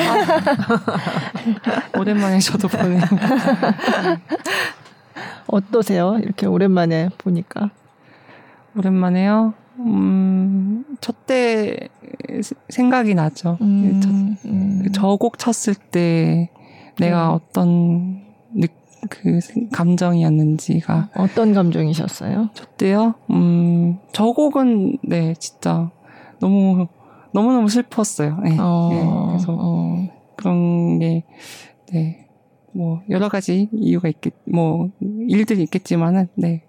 오랜만에 저도 보내요. 어떠세요? 이렇게 오랜만에 보니까. 오랜만에요? 음, 첫 때 생각이 나죠. 음, 음. 저곡 쳤을 때 내가 음. 어떤 느, 그 감정이었는지가 어떤 감정이셨어요? 저 때요. 음, 저 곡은 네 진짜 너무 너무 너무 슬펐어요. 네, 어, 네 그래서 어. 그런 게 네. 뭐 여러 가지 이유가 있겠 뭐 일들이 있겠지만은 네.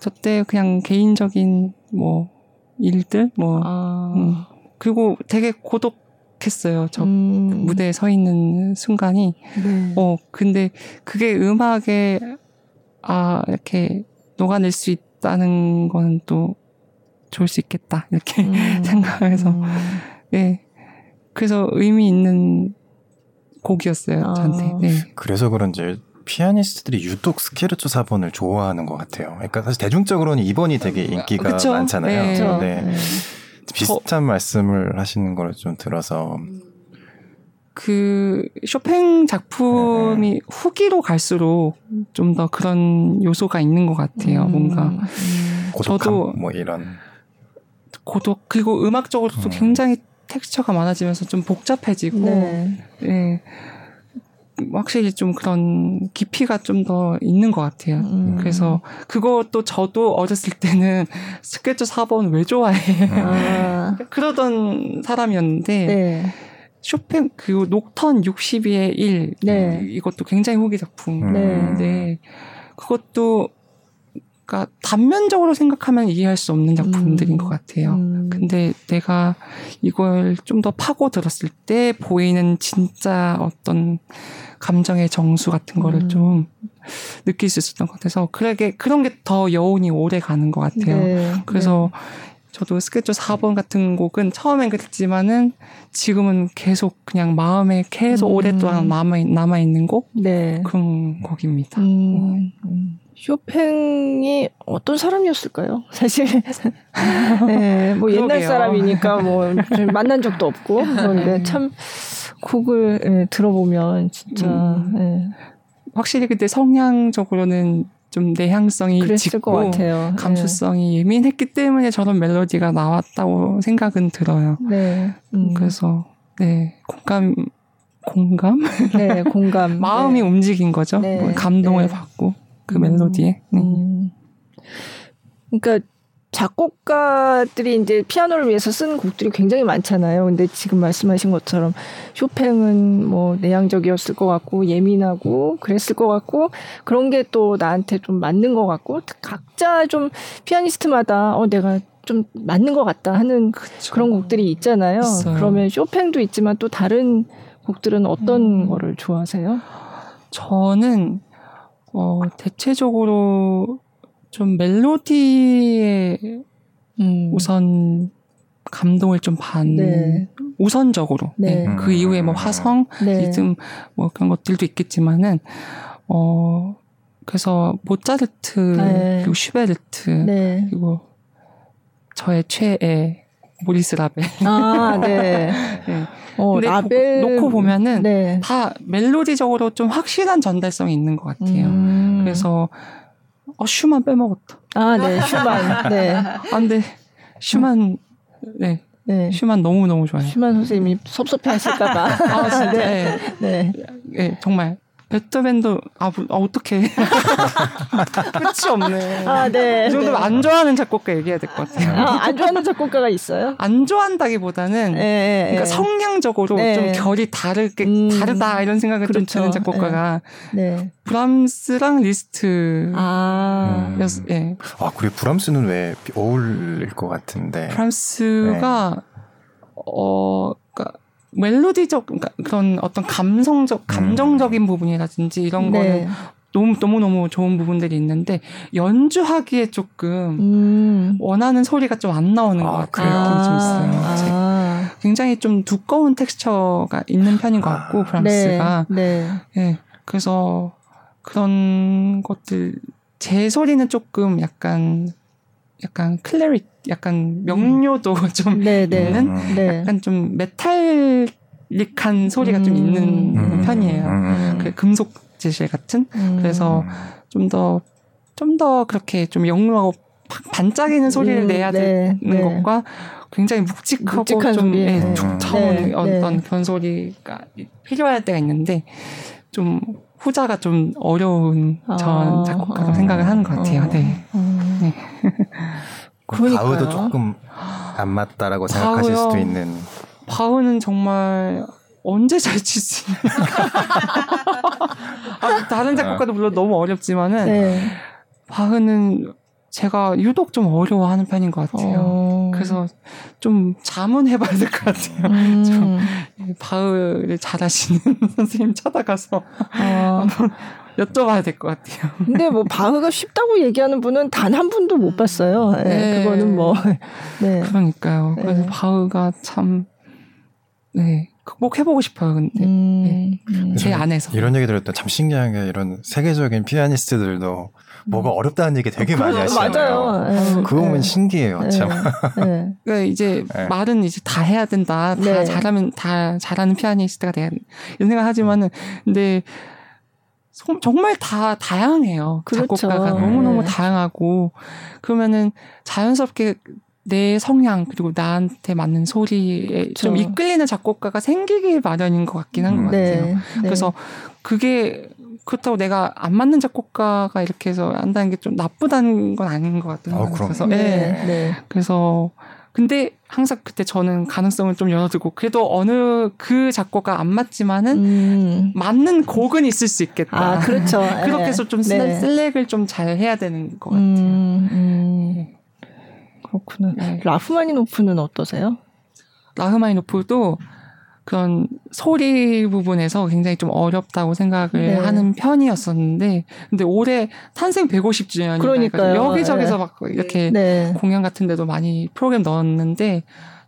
저때 그냥 개인적인 뭐 일들 뭐 아. 음. 그리고 되게 고독 했어요. 저 음. 무대에 서 있는 순간이. 네. 어, 근데 그게 음악에, 아, 이렇게 녹아낼 수 있다는 건 또 좋을 수 있겠다. 이렇게 음. 생각해서. 음. 네. 그래서 의미 있는 곡이었어요. 아. 저한테. 네. 그래서 그런지 피아니스트들이 유독 스케르초 4번을 좋아하는 것 같아요. 그러니까 사실 대중적으로는 2번이 되게 인기가 그쵸? 많잖아요. 네. 네. 네. 비슷한 어, 말씀을 하시는 걸 좀 들어서 그 쇼팽 작품이 네. 후기로 갈수록 좀 더 그런 요소가 있는 것 같아요. 음, 뭔가 음. 고독함, 저도 뭐 이런 고독 그리고 음악적으로도 음. 굉장히 텍스처가 많아지면서 좀 복잡해지고 네. 네. 확실히 좀 그런 깊이가 좀 더 있는 것 같아요. 음. 그래서 그것도 저도 어렸을 때는 스케치 4번 왜 좋아해? 아. 그러던 사람이었는데 네. 쇼팽 그 녹턴 62의 1 네. 이것도 굉장히 후기 작품인데 네. 그것도 그러니까 단면적으로 생각하면 이해할 수 없는 작품들인 음. 것 같아요. 음. 근데 내가 이걸 좀 더 파고 들었을 때 보이는 진짜 어떤 감정의 정수 같은 거를 음. 좀 느낄 수 있었던 것 같아서 그러게 그런 게 더 여운이 오래 가는 것 같아요. 네. 그래서 네. 저도 스케치 4번 같은 곡은 처음엔 그랬지만은 지금은 계속 그냥 마음에 계속 음. 오랫동안 남아, 남아 있는 곡 네. 그런 곡입니다. 음. 음. 쇼팽이 어떤 사람이었을까요? 사실 네, 뭐 옛날 사람이니까 뭐 만난 적도 없고 그런데 네. 참 곡을 네, 들어보면 진짜 음. 네. 확실히 그때 성향적으로는 좀 내향성이 짙고 네. 감수성이 예민했기 때문에 저런 멜로디가 나왔다고 생각은 들어요. 네. 음. 그래서 네 공감 공감 네 공감 마음이 네. 움직인 거죠. 뭐 감동을 받고. 그 멜로디에. 네. 음. 그러니까 작곡가들이 이제 피아노를 위해서 쓴 곡들이 굉장히 많잖아요. 근데 지금 말씀하신 것처럼 쇼팽은 뭐 내향적이었을 것 같고 예민하고 그랬을 것 같고 그런 게 또 나한테 좀 맞는 것 같고 각자 좀 피아니스트마다 어 내가 좀 맞는 것 같다 하는 그쵸. 그런 곡들이 있잖아요. 있어요. 그러면 쇼팽도 있지만 또 다른 곡들은 어떤 음. 거를 좋아하세요? 저는 어, 대체적으로 좀 멜로디에 음. 우선 감동을 좀 받는 네. 우선적으로 네. 네. 그 이후에 뭐 화성, 네. 리듬 뭐 그런 것들도 있겠지만은 어 그래서 모차르트 네. 그리고 슈베르트 네. 그리고 저의 최애 모리스 라벨. 아, 네. 네. 어, 근데 라벨 놓고 보면은 네. 다 멜로디적으로 좀 확실한 전달성이 있는 것 같아요. 음. 그래서 어 슈만 빼먹었다. 아, 네, 슈만. 네. 안 돼. 슈만 네. 네. 슈만 너무 너무 좋아요. 슈만 선생님이 섭섭해하실까봐. 아 진짜. 네. 네. 네. 정말 배트맨도 아, 아 어떻게 끝이 없네. 아 네. 이 정도면 네. 안 좋아하는 작곡가 얘기해야 될 것 같아요. 아, 안 좋아하는 작곡가가 있어요? 안 좋아한다기보다는 네, 네, 그러니까 성향적으로 네. 좀 결이 다르게 음, 다르다 이런 생각을 그렇죠. 좀 드는 작곡가가 네. 브람스랑 리스트. 아. 였, 예. 아 그리고 브람스는 왜 어울릴 것 같은데? 브람스가 네. 어 멜로디적 그러니까 그런 어떤 감성적 감정적인 부분이라든지 이런 네. 거는 너무 너무 너무 좋은 부분들이 있는데 연주하기에 조금 음. 원하는 소리가 좀 안 나오는 아, 것 같아요. 느낌이 좀 있어요. 아. 굉장히 좀 두꺼운 텍스처가 있는 편인 것 같고 아. 브람스가 네. 네. 네. 그래서 그런 것들 제 소리는 조금 약간 약간 클래리 약간 명료도 음. 좀 네, 네. 있는 음. 네. 약간 좀 메탈릭한 소리가 음. 좀 있는 음. 편이에요. 음. 그 금속 재질 같은. 음. 그래서 좀더 좀 더 그렇게 좀 영롱하고 반짝이는 소리를 내야 네, 되는 네. 것과 굉장히 묵직하고 좀 예, 네, 툭 터온 네, 어떤 네. 그런 소리가 필요할 때가 있는데 좀 후자가 좀 어려운 아, 전 작곡가로 아, 생각을 하는 것 같아요. 아, 네. 네. 그러니까요. 바우도 조금 안 맞다라고 생각하실 바우요. 수도 있는. 바우는 정말 언제 잘 칠 수 있는? 아, 다른 작곡가도 물론 너무 어렵지만은 네. 바흐는 제가 유독 좀 어려워하는 편인 것 같아요. 어. 그래서 좀 자문해봐야 될 것 같아요. 음. 좀 바흐를 잘하시는 선생님 찾아가서 어. 여쭤봐야 될 것 같아요. 근데 뭐 바흐가 쉽다고 얘기하는 분은 단 한 분도 못 봤어요. 네, 네. 그거는 뭐. 네. 그러니까요. 그래서 네. 바흐가 참, 네. 극복해보고 싶어요, 근데. 음, 네. 음. 제 안에서. 이런 얘기 들었다. 참 신기한 게 이런 세계적인 피아니스트들도 뭐가 음. 어렵다는 얘기 되게 많이 하시잖아요. 맞아요. 네. 그거 보면 네. 신기해요, 네. 참. 네. 그러니까 이제 네. 말은 이제 다 해야 된다. 다 네. 잘하면 다 잘하는 피아니스트가 돼야 된다. 이런 생각 하지만은 근데 정말 다 다양해요. 그렇죠. 작곡가가 너무너무 다양하고 그러면은 자연스럽게 내 성향 그리고 나한테 맞는 소리에 그렇죠. 좀 이끌리는 작곡가가 생기길 마련인 것 같긴 한것 음. 같아요. 네, 그래서 그게 그렇다고 내가 안 맞는 작곡가가 이렇게 해서 한다는 게 좀 나쁘다는 건 아닌 것 같아요. 아, 그래서 네, 네. 네. 그래서 근데 항상 그때 저는 가능성을 좀 열어두고 그래도 어느 그 작곡가 안 맞지만은 음. 맞는 곡은 있을 수 있겠다. 아, 그렇죠. 그렇게 해서 좀 네. 슬랙을 좀 잘 해야 되는 것 같아요. 음, 음. 그렇구나. 네. 라흐마니노프는 어떠세요? 라흐마니노프도 그런 소리 부분에서 굉장히 좀 어렵다고 생각을 네. 하는 편이었었는데 근데 올해 탄생 150주년이니까 그러니까요. 여기저기서 네. 막 이렇게 네. 공연 같은 데도 많이 프로그램 넣었는데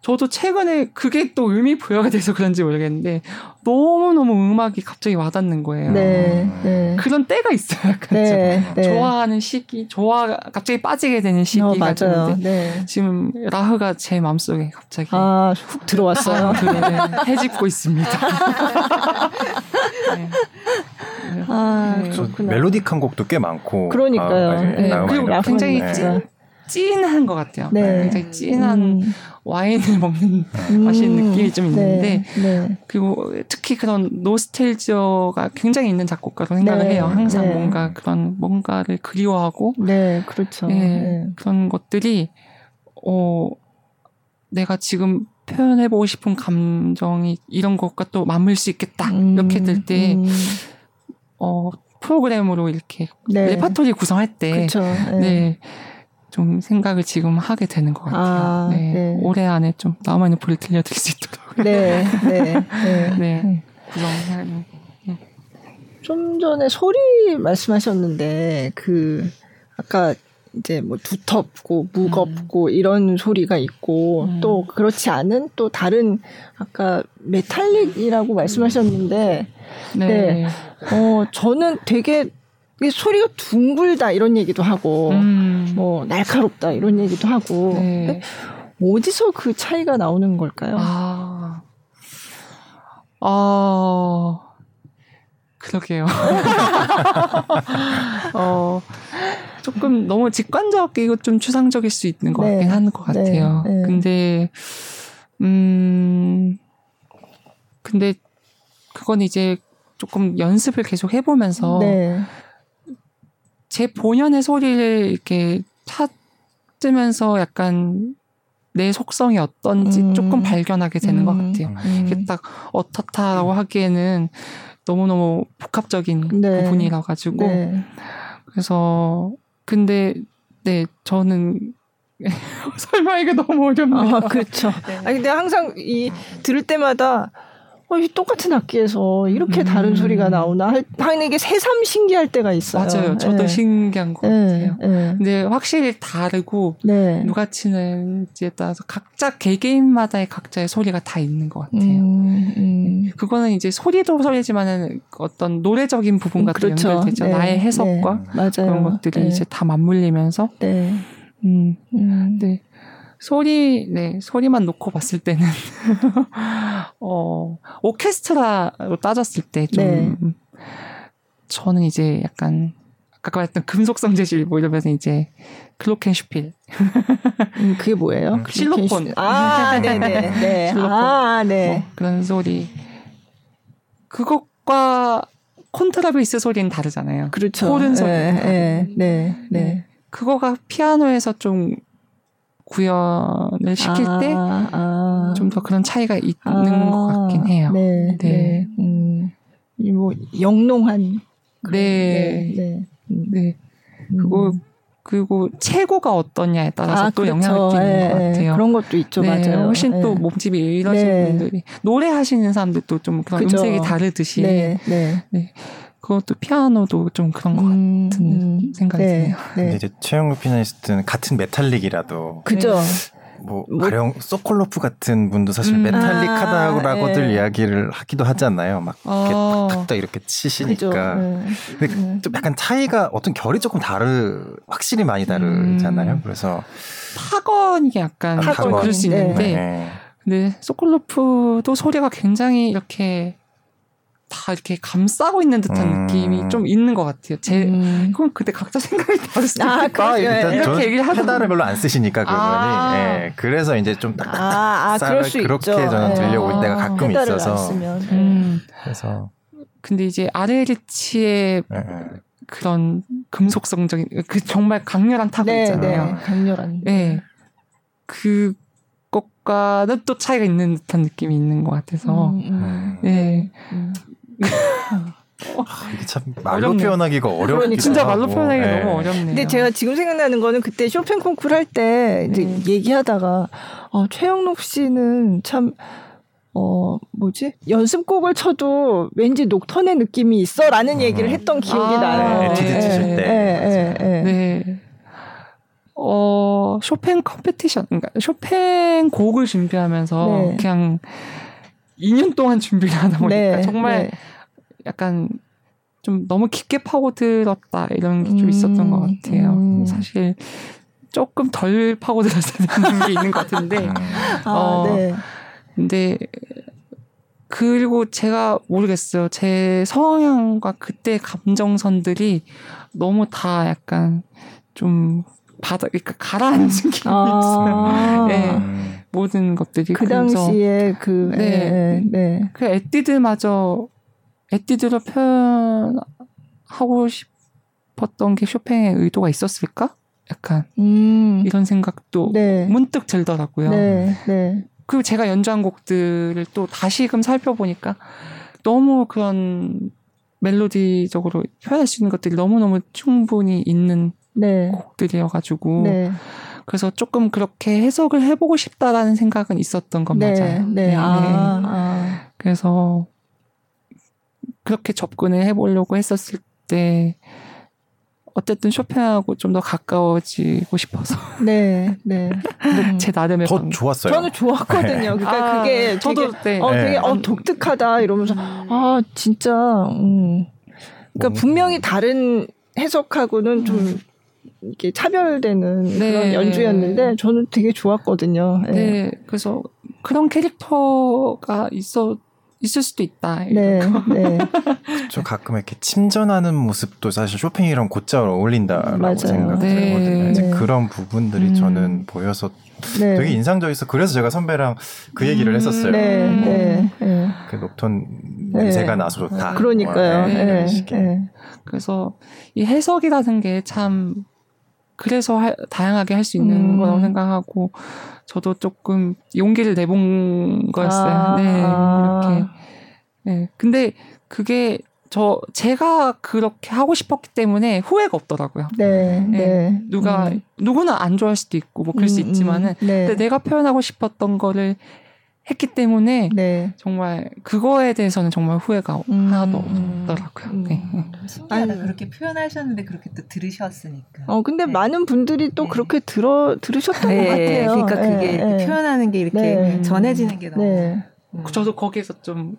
저도 최근에 그게 또 의미 부여가 돼서 그런지 모르겠는데 너무 너무 음악이 갑자기 와닿는 거예요. 네, 네. 그런 때가 있어요. 약간 네, 네. 좋아하는 시기, 좋아, 갑자기 빠지게 되는 시기가 어, 맞아요. 네. 지금 라흐가 제 마음속에 갑자기 아, 훅 들어왔어요. 아, 해집고 있습니다. 네. 아, 그렇구나. 멜로딕한 곡도 꽤 많고. 그러니까요. 아, 네. 그리고 굉장히 찐, 찐한 것 같아요. 네. 굉장히 찐한 음. 와인을 먹는 음. 맛있는 느낌이 좀 있는데 네. 네. 그리고 특히 그런 노스텔지어가 굉장히 있는 작곡가로 생각을 네. 해요. 항상 네. 뭔가 그런 뭔가를 그리워하고 네, 그렇죠. 예, 네. 그런 것들이 어 내가 지금 표현해보고 싶은 감정이 이런 것과 또 맞물 수 있겠다 음. 이렇게 될때 음. 어, 프로그램으로 이렇게 레파토리 구성할 때 그쵸. 네. 좀 생각을 지금 하게 되는 것 같아요. 아, 네. 네. 올해 안에 좀 나만의 불을 들려드릴 수 있도록. 네, 네, 네. 네. 그런 네. 좀 전에 소리 말씀하셨는데 그 아까 이제 뭐 두텁고 무겁고 음. 이런 소리가 있고 음. 또 그렇지 않은 또 다른 아까 metallic이라고 말씀하셨는데 네. 네. 어 저는 되게 소리가 둥글다 이런 얘기도 하고 음. 뭐 날카롭다 이런 얘기도 하고 네. 어디서 그 차이가 나오는 걸까요? 아, 어, 그러게요. 어, 조금 너무 직관적이고 좀 추상적일 수 있는 것 네. 같긴 한 것 같아요. 네. 네. 근데, 음, 근데 그건 이제 조금 연습을 계속 해보면서 네. 제 본연의 소리를 이렇게 찾으면서 약간 내 속성이 어떤지 음. 조금 발견하게 되는 음. 것 같아요. 음. 이게 딱 어떻다라고 하기에는 너무너무 복합적인 네. 부분이라 가지고 네. 그래서 근데 네 저는 설명하기가 너무 어렵네요. 아, 그렇죠. 네. 아니 근데 항상 이 들을 때마다 어, 이 똑같은 악기에서 이렇게 음. 다른 소리가 나오나 하는 게 새삼 신기할 때가 있어요. 맞아요. 저도 네. 신기한 것 네. 같아요. 네. 근데 확실히 다르고 네. 누가 치는지에 따라서 각자 개개인마다의 각자의 소리가 다 있는 것 같아요. 음, 음. 그거는 이제 소리도 소리지만은 어떤 노래적인 부분과 그렇죠. 연결되죠. 네. 나의 해석과 네. 그런 것들이 이제 다 맞물리면서. 네. 음, 음. 네. 소리, 네, 소리만 놓고 봤을 때는, 어, 오케스트라로 따졌을 때 좀, 네. 저는 이제 약간, 아까 말했던 금속성 재질 뭐 이러면서 이제, 클로켄슈필. 음, 그게 뭐예요? 음, 실로폰. 아, 네네. 네. 네. 실로폰. 아, 네. 뭐 그런 소리. 그것과 콘트라베이스 소리는 다르잖아요. 그렇죠. 호른 소리. 네, 네, 네, 네. 그거가 피아노에서 좀 구현을 시킬 아, 때 좀더 아. 그런 차이가 있는 아, 것 같긴 해요. 네. 네. 네. 음, 뭐 영롱한 네. 네. 네. 음. 네. 그리고 그리고 최고가 어떠냐에 따라서 아, 또 그렇죠. 영향을 끼는 네, 것 같아요. 그런 것도 있죠, 네, 맞아요. 훨씬 네. 또 몸집이 이러신 네. 분들이 노래 하시는 사람들도 좀 그런 그죠. 음색이 다르듯이 네, 네. 네. 그것도 피아노도 좀 그런 것 음, 같은 음, 생각이 네, 드네요. 네. 근데 이제 최형록 피아니스트는 같은 metallic이라도 그죠. 뭐, 뭐 가령 소콜로프 같은 분도 사실 음, metallic하다고라고들 아, 네. 이야기를 하기도 하잖아요. 막 이렇게 어. 탁탁 이렇게 치시니까. 네. 근데 네. 좀 약간 차이가 어떤 결이 조금 다르, 확실히 많이 다르잖아요. 음. 그래서 타건이 약간 타건. 그럴 수 있는데, 네. 근데 소콜로프도 소리가 굉장히 이렇게 다 이렇게 감싸고 있는 듯한 음. 느낌이 좀 있는 것 같아요. 제 음. 그건 그때 각자 생각이 다를 수도 아, 있겠다. 아, 이렇게 얘기를 하는 페달을 별로 안 쓰시니까 그분이 아. 예, 그래서 이제 좀 딱딱딱 아, 아, 그렇게 있죠. 저는 예. 들려올 때가 가끔 있어서 음. 그래서 근데 이제 아르에리치의 예, 예. 그런 금속성적인 그 정말 강렬한 타고 네, 있잖아요. 네, 강렬한. 네. 그 것과는 또 차이가 있는 듯한 느낌이 있는 것 같아서 음, 음. 네. 음. 아, 이게 참 말로 어렵네. 표현하기가 어렵긴 그러니까. 진짜 말로 표현하기 네. 너무 어렵네요. 근데 제가 지금 생각나는 거는 그때 쇼팽 콩쿠르 할때 이제 네. 얘기하다가 어, 최형록 씨는 참 어, 뭐지? 연습곡을 쳐도 왠지 녹턴의 느낌이 있어 라는 얘기를 했던 기억이 아, 나요. 에튀드 네. 치실 때. 네, 네, 네. 어, 쇼팽 competition, 그러니까 쇼팽 곡을 준비하면서 네. 그냥 2년 동안 준비를 하다 보니까 네, 정말 네. 약간 좀 너무 깊게 파고들었다 이런 게좀 있었던 것 음, 같아요. 음. 사실 조금 덜 파고들었어야 되는 게 있는 것 같은데. 아, 어, 네. 근데 그리고 제가 모르겠어요. 제 성향과 그때 감정선들이 너무 다 약간 좀 바닥, 그러니까 가라앉은 기분이 아~ 있어요. 네, 모든 것들이. 그 당시에 그, 네. 네. 네. 그 에뛰드마저, 에뛰드로 표현하고 싶었던 게 쇼팽의 의도가 있었을까? 약간, 음. 이런 생각도 네. 문득 들더라고요. 네. 네. 그리고 제가 연주한 곡들을 또 다시금 살펴보니까 너무 그런 멜로디적으로 표현할 수 있는 것들이 너무너무 충분히 있는 네. 곡들이어가지고 네. 그래서 조금 그렇게 해석을 해보고 싶다라는 생각은 있었던 건 네. 맞아요. 네. 네. 아, 아. 그래서 그렇게 접근을 해보려고 했었을 때 어쨌든 쇼팽하고 좀 더 가까워지고 싶어서. 네, 네. 제 나름의 더 좋았어요. 저는 좋았거든요. 네. 그러니까 아, 그게 저도 되게, 네. 어, 되게 어, 독특하다 이러면서 아 진짜. 음. 그러니까 분명히 다른 해석하고는 좀 음. 이렇게 차별되는 네. 그런 연주였는데 저는 되게 좋았거든요. 네. 네. 그래서 그런 캐릭터가 있어 있을 수도 있다. 네, 네. 저 가끔 이렇게 침전하는 모습도 사실 쇼팽이랑 곧잘 어울린다라고 생각하거든요. 네. 이제 그런 부분들이 음. 저는 보여서 네. 되게 인상적이어서 그래서 제가 선배랑 그 얘기를 음. 했었어요. 네, 음. 네, 네. 그 녹톤 냄새가 나서 좋다. 그러니까요. 뭐, 네, 네. 그래서 이 해석이라는 게 참 그래서 하, 다양하게 할 수 있는 음. 거라고 생각하고 저도 조금 용기를 내본 거였어요. 아. 네, 이렇게. 네. 근데 그게 저 제가 그렇게 하고 싶었기 때문에 후회가 없더라고요. 네. 네. 네. 누가 음. 누구나 안 좋아할 수도 있고 뭐 그럴 수 음, 음. 있지만은 네. 근데 내가 표현하고 싶었던 거를 했기 때문에 네. 정말 그거에 대해서는 정말 후회가 음, 하나도 없더라고요. 음, 네. 신기하다. 그렇게 표현하셨는데 그렇게 또 들으셨으니까. 어 근데 네. 많은 분들이 또 네. 그렇게 들어 들으셨던 네. 것 같아요. 그러니까 그게 네. 표현하는 게 이렇게 네. 전해지는 게 너무. 음. 저도 거기에서 좀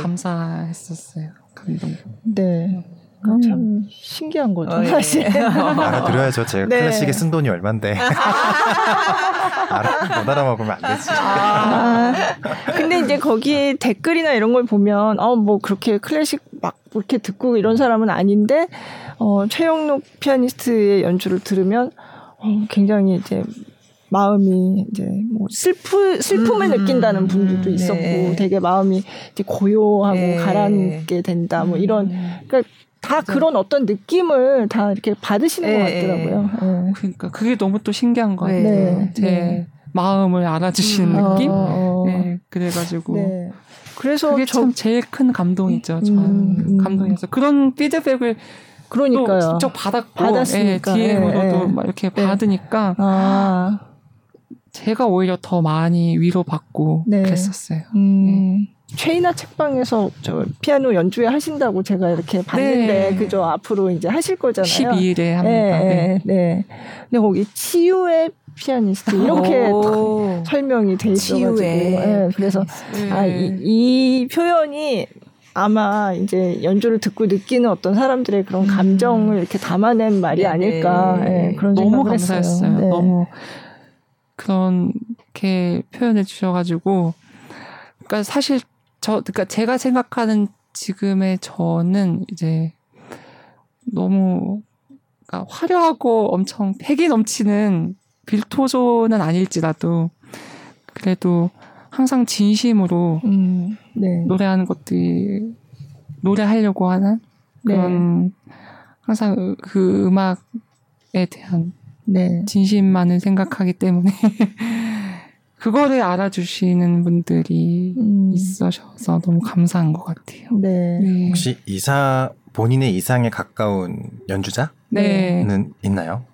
감사했었어요. 감동. 네. 음. 참 신기한 거죠, 어, 예. 사실. 알아들어야죠. 제가 네. 클래식에 쓴 돈이 얼만데. 알아, 못 알아먹으면 안 되지. 아, 근데 이제 거기에 댓글이나 이런 걸 보면, 어, 뭐 그렇게 클래식 막 그렇게 듣고 이런 사람은 아닌데, 어, 최영록 피아니스트의 연주를 들으면, 어, 굉장히 이제 마음이 이제 뭐 슬프 슬픔을 음, 느낀다는 분들도 음, 있었고 네. 되게 마음이 이제 고요하고 네. 가라앉게 된다 뭐 이런 음. 그러니까 다 맞아. 그런 어떤 느낌을 다 이렇게 받으시는 네, 것 같더라고요. 네. 그러니까 그게 너무 또 신기한 거 같아요. 네, 제 네. 마음을 알아주시는 음, 느낌. 어, 어. 네, 그래가지고. 네. 그래서 그게 저, 참 제일 큰 감동이죠. 음, 저는 음, 감동이었어. 그런 피드백을 그러니까요. 직접 받았고, 받았으니까. 예, DM으로도 막 이렇게 받으니까. 아. 제가 오히려 더 많이 위로받고 그랬었어요. 음. 최인아 책방에서 저 피아노 연주회 하신다고 제가 이렇게 봤는데 네. 그죠 앞으로 이제 하실 거잖아요. 12일에 합니다. 네, 네. 네. 근데 거기 치유의 피아니스트 이렇게 설명이 돼 있어가지고 네, 그래서 아, 이, 이 표현이 아마 이제 연주를 듣고 느끼는 어떤 사람들의 그런 음. 감정을 이렇게 담아낸 말이 네, 아닐까 네. 그런 너무 감사했어요. 네. 너무 그렇게 표현해 주셔가지고 그러니까 사실 저 그러니까 제가 생각하는 지금의 저는 이제 너무 그러니까 화려하고 엄청 패기 넘치는 빌토조는 아닐지라도 그래도 항상 진심으로 음, 네. 노래하는 것들이 노래하려고 하는 그런 네. 항상 그 음악에 대한 네. 진심만을 생각하기 때문에 그거를 알아주시는 분들이 음. 있으셔서 너무 감사한 것 같아요. 네. 네. 혹시 이사 본인의 이상에 가까운 연주자는 네. 있나요?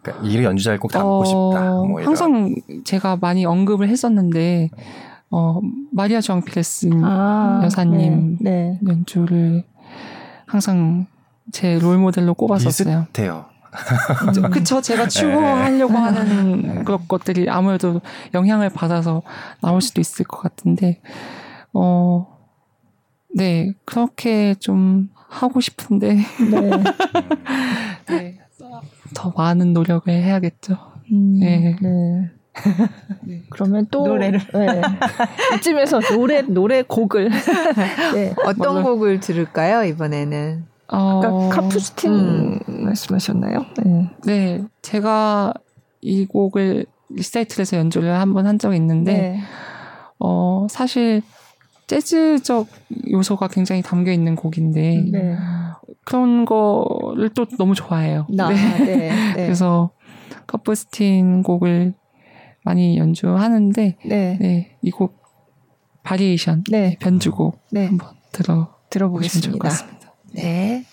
그러니까 이 연주자를 꼭 닮고 어, 싶다. 뭐 항상 제가 많이 언급을 했었는데 어, 마리아 정피레스 아, 여사님 네, 네. 연주를 항상 제 롤모델로 꼽았었어요. 비슷해요. 음. 그쵸. 제가 추구하려고 네. 하는 네. 그런 것들이 아무래도 영향을 받아서 나올 수도 있을 것 같은데, 어, 네. 그렇게 좀 하고 싶은데. 네. 네. 더 많은 노력을 해야겠죠. 음, 네. 네. 네. 그러면 또 노래를 네. 이쯤에서 노래 노래 곡을 네. 어떤 곡을 들을까요 이번에는? 아까 카푸스틴 음. 말씀하셨나요? 네. 네, 제가 이 곡을 리사이틀에서 연주를 한 번 한 적이 있는데 네. 어 사실 재즈적 요소가 굉장히 담겨 있는 곡인데 네. 그런 거를 또 너무 좋아해요. 아, 네. 네. 네. 그래서 카푸스틴 곡을 많이 연주하는데 네. 네, 이곡 바리에이션 네. 변주곡 네. 한번 들어 들어보시면 좋을 것 같습니다. 네.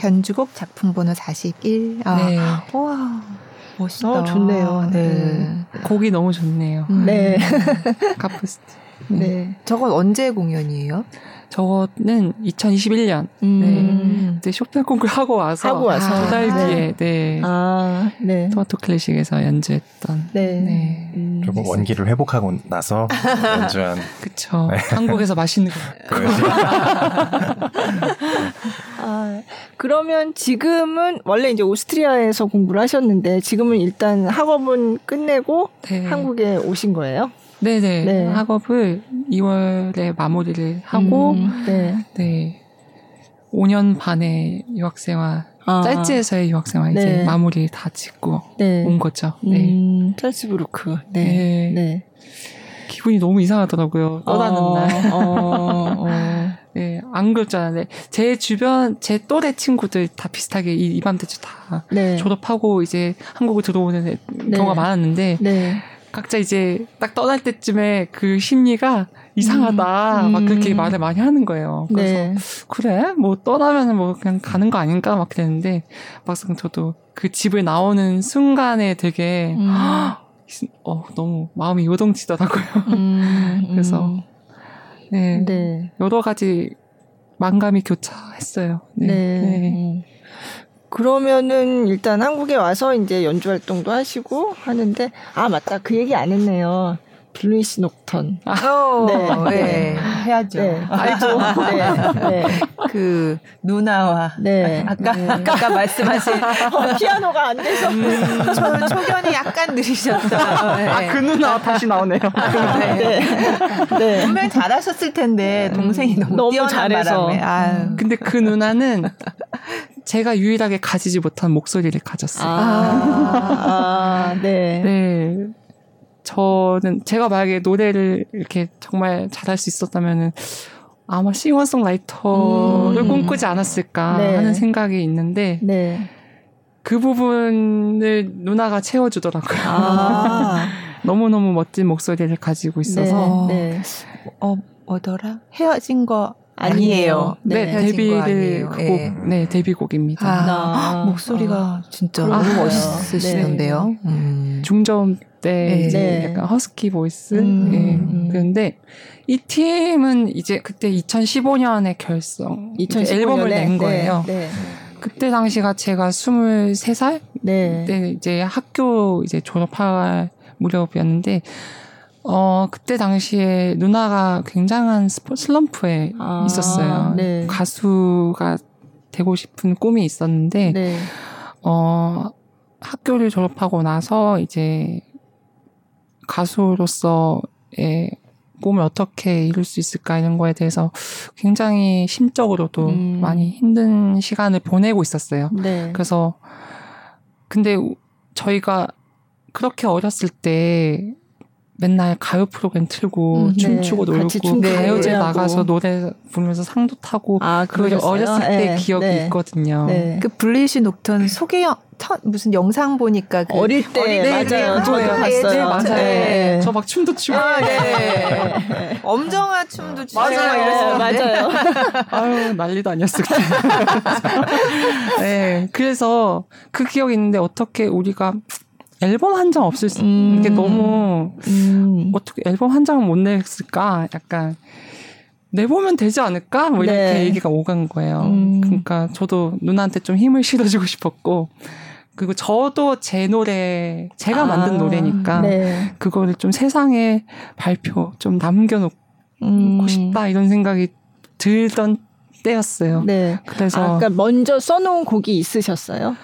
변주곡 작품 번호 41. 아, 네. 와. 멋있다. 어, 좋네요. 네. 네. 곡이 너무 좋네요. 음. 네. 카프스트. 네. 네. 저건 언제 공연이에요? 저거는 2021년. 음. 네. 그때 쇼팽 콩쿠르 하고 와서 하고 와서 두달 아, 뒤에 네. 아, 네. 토마토 클래식에서 연주했던. 네. 네. 음. 조금 원기를 회복하고 나서 연주한. 그쵸. 네. 한국에서 맛있는 거. 아, 그러면 지금은 원래 이제 오스트리아에서 공부를 하셨는데 지금은 일단 학업은 끝내고 네. 한국에 오신 거예요? 네네. 네. 학업을 2월에 마무리를 하고, 음, 네. 네. 5년 반의 유학생활, 아. 짤지에서의 유학생활 네. 이제 마무리 다 짓고 네. 온 거죠. 네. 음, 짤지브루크. 네. 네. 네. 기분이 너무 이상하더라고요. 떠나는 어, 날. 어, 어. 네, 안 그럴 줄 알았는데, 제 주변, 제 또래 친구들 다 비슷하게 이, 이맘때쯤 다 네. 졸업하고 이제 한국을 들어오는 네. 경우가 많았는데, 네. 각자 이제 딱 떠날 때쯤에 그 심리가 이상하다 음, 막 그렇게 음. 말을 많이 하는 거예요. 그래서 네. 그래 뭐 떠나면은 뭐 그냥 가는 거 아닌가 막 그랬는데 막상 저도 그 집을 나오는 순간에 되게 음. 어 너무 마음이 요동치더라고요. 음, 그래서 음. 네, 네, 여러 가지 만감이 교차했어요. 네. 네. 네. 그러면은 일단 한국에 와서 이제 연주 활동도 하시고 하는데 아 맞다 그 얘기 안 했네요. 블루이시 녹턴. 아, 어, 네, 네. 해야죠. 네, 알죠. 네, 네. 그 누나와 네, 아까 네. 아까 말씀하신 어, 피아노가 안 돼서 음, 초, 초견이 약간 느리셨다. 네. 아그 누나 다시 나오네요. 네. 네. 분명 잘하셨을 텐데 동생이 너무, 너무 잘해서. 바람에. 아유. 근데 그 누나는 제가 유일하게 가지지 못한 목소리를 가졌어요. 아, 아 네. 네. 저는 제가 만약에 노래를 이렇게 정말 잘할 수 있었다면은 아마 싱어송라이터를 음. 꿈꾸지 않았을까 네. 하는 생각이 있는데 네. 그 부분을 누나가 채워주더라고요. 아. 너무 너무 멋진 목소리를 가지고 있어서. 네. 네. 어, 뭐더라? 헤어진 거 아니에요. 네, 네 데뷔를 그 곡, 네. 네, 데뷔곡입니다. 아, 아, 목소리가 아, 진짜 너무 아, 멋있으시던데요. 네. 음. 중저음 때 이제 네. 약간 허스키 보이스. 음, 네. 음. 그런데 이 팀은 이제 그때 2015년에 결성, 2015년에, 앨범을 낸 네, 거예요. 네. 그때 당시가 제가 23살 네. 때 이제 학교 이제 졸업할 무렵이었는데 어, 그때 당시에 누나가 굉장한 슬럼프에 아, 있었어요. 네. 가수가 되고 싶은 꿈이 있었는데, 네. 어, 학교를 졸업하고 나서 이제 가수로서의 꿈을 어떻게 이룰 수 있을까 이런 거에 대해서 굉장히 심적으로도 음. 많이 힘든 시간을 보내고 있었어요. 네. 그래서 근데 저희가 그렇게 어렸을 때 맨날 가요 프로그램 틀고 음, 네. 춤추고 놀고 가요제 나가서 노래 부르면서 상도 타고 아, 그걸 어렸을 때 네. 기억이 네. 있거든요. 네. 그 블리시 녹턴 소개 무슨 영상 보니까 그 어릴 때 어릴 때 맞아요. 저도 봤어요. 네, 맞아요. 네. 저막 춤도 추고 아, 네. 엄정화 춤도 추고 맞아요. 맞아요. 아유 난리도 아니었을 때. 네. 그래서 그 기억 이 있는데 어떻게 우리가 앨범 한 장 없을 수, 음. 이게 너무, 음. 어떻게 앨범 한 장을 못 냈을까? 약간, 내보면 되지 않을까? 뭐 이렇게 네. 얘기가 오간 거예요. 음. 그러니까 저도 누나한테 좀 힘을 실어주고 싶었고, 그리고 저도 제 노래, 제가 아, 만든 노래니까, 네. 그거를 좀 세상에 발표, 좀 남겨놓고 음. 싶다, 이런 생각이 들던 때였어요. 네. 그래서. 아, 그러니까 먼저 써놓은 곡이 있으셨어요?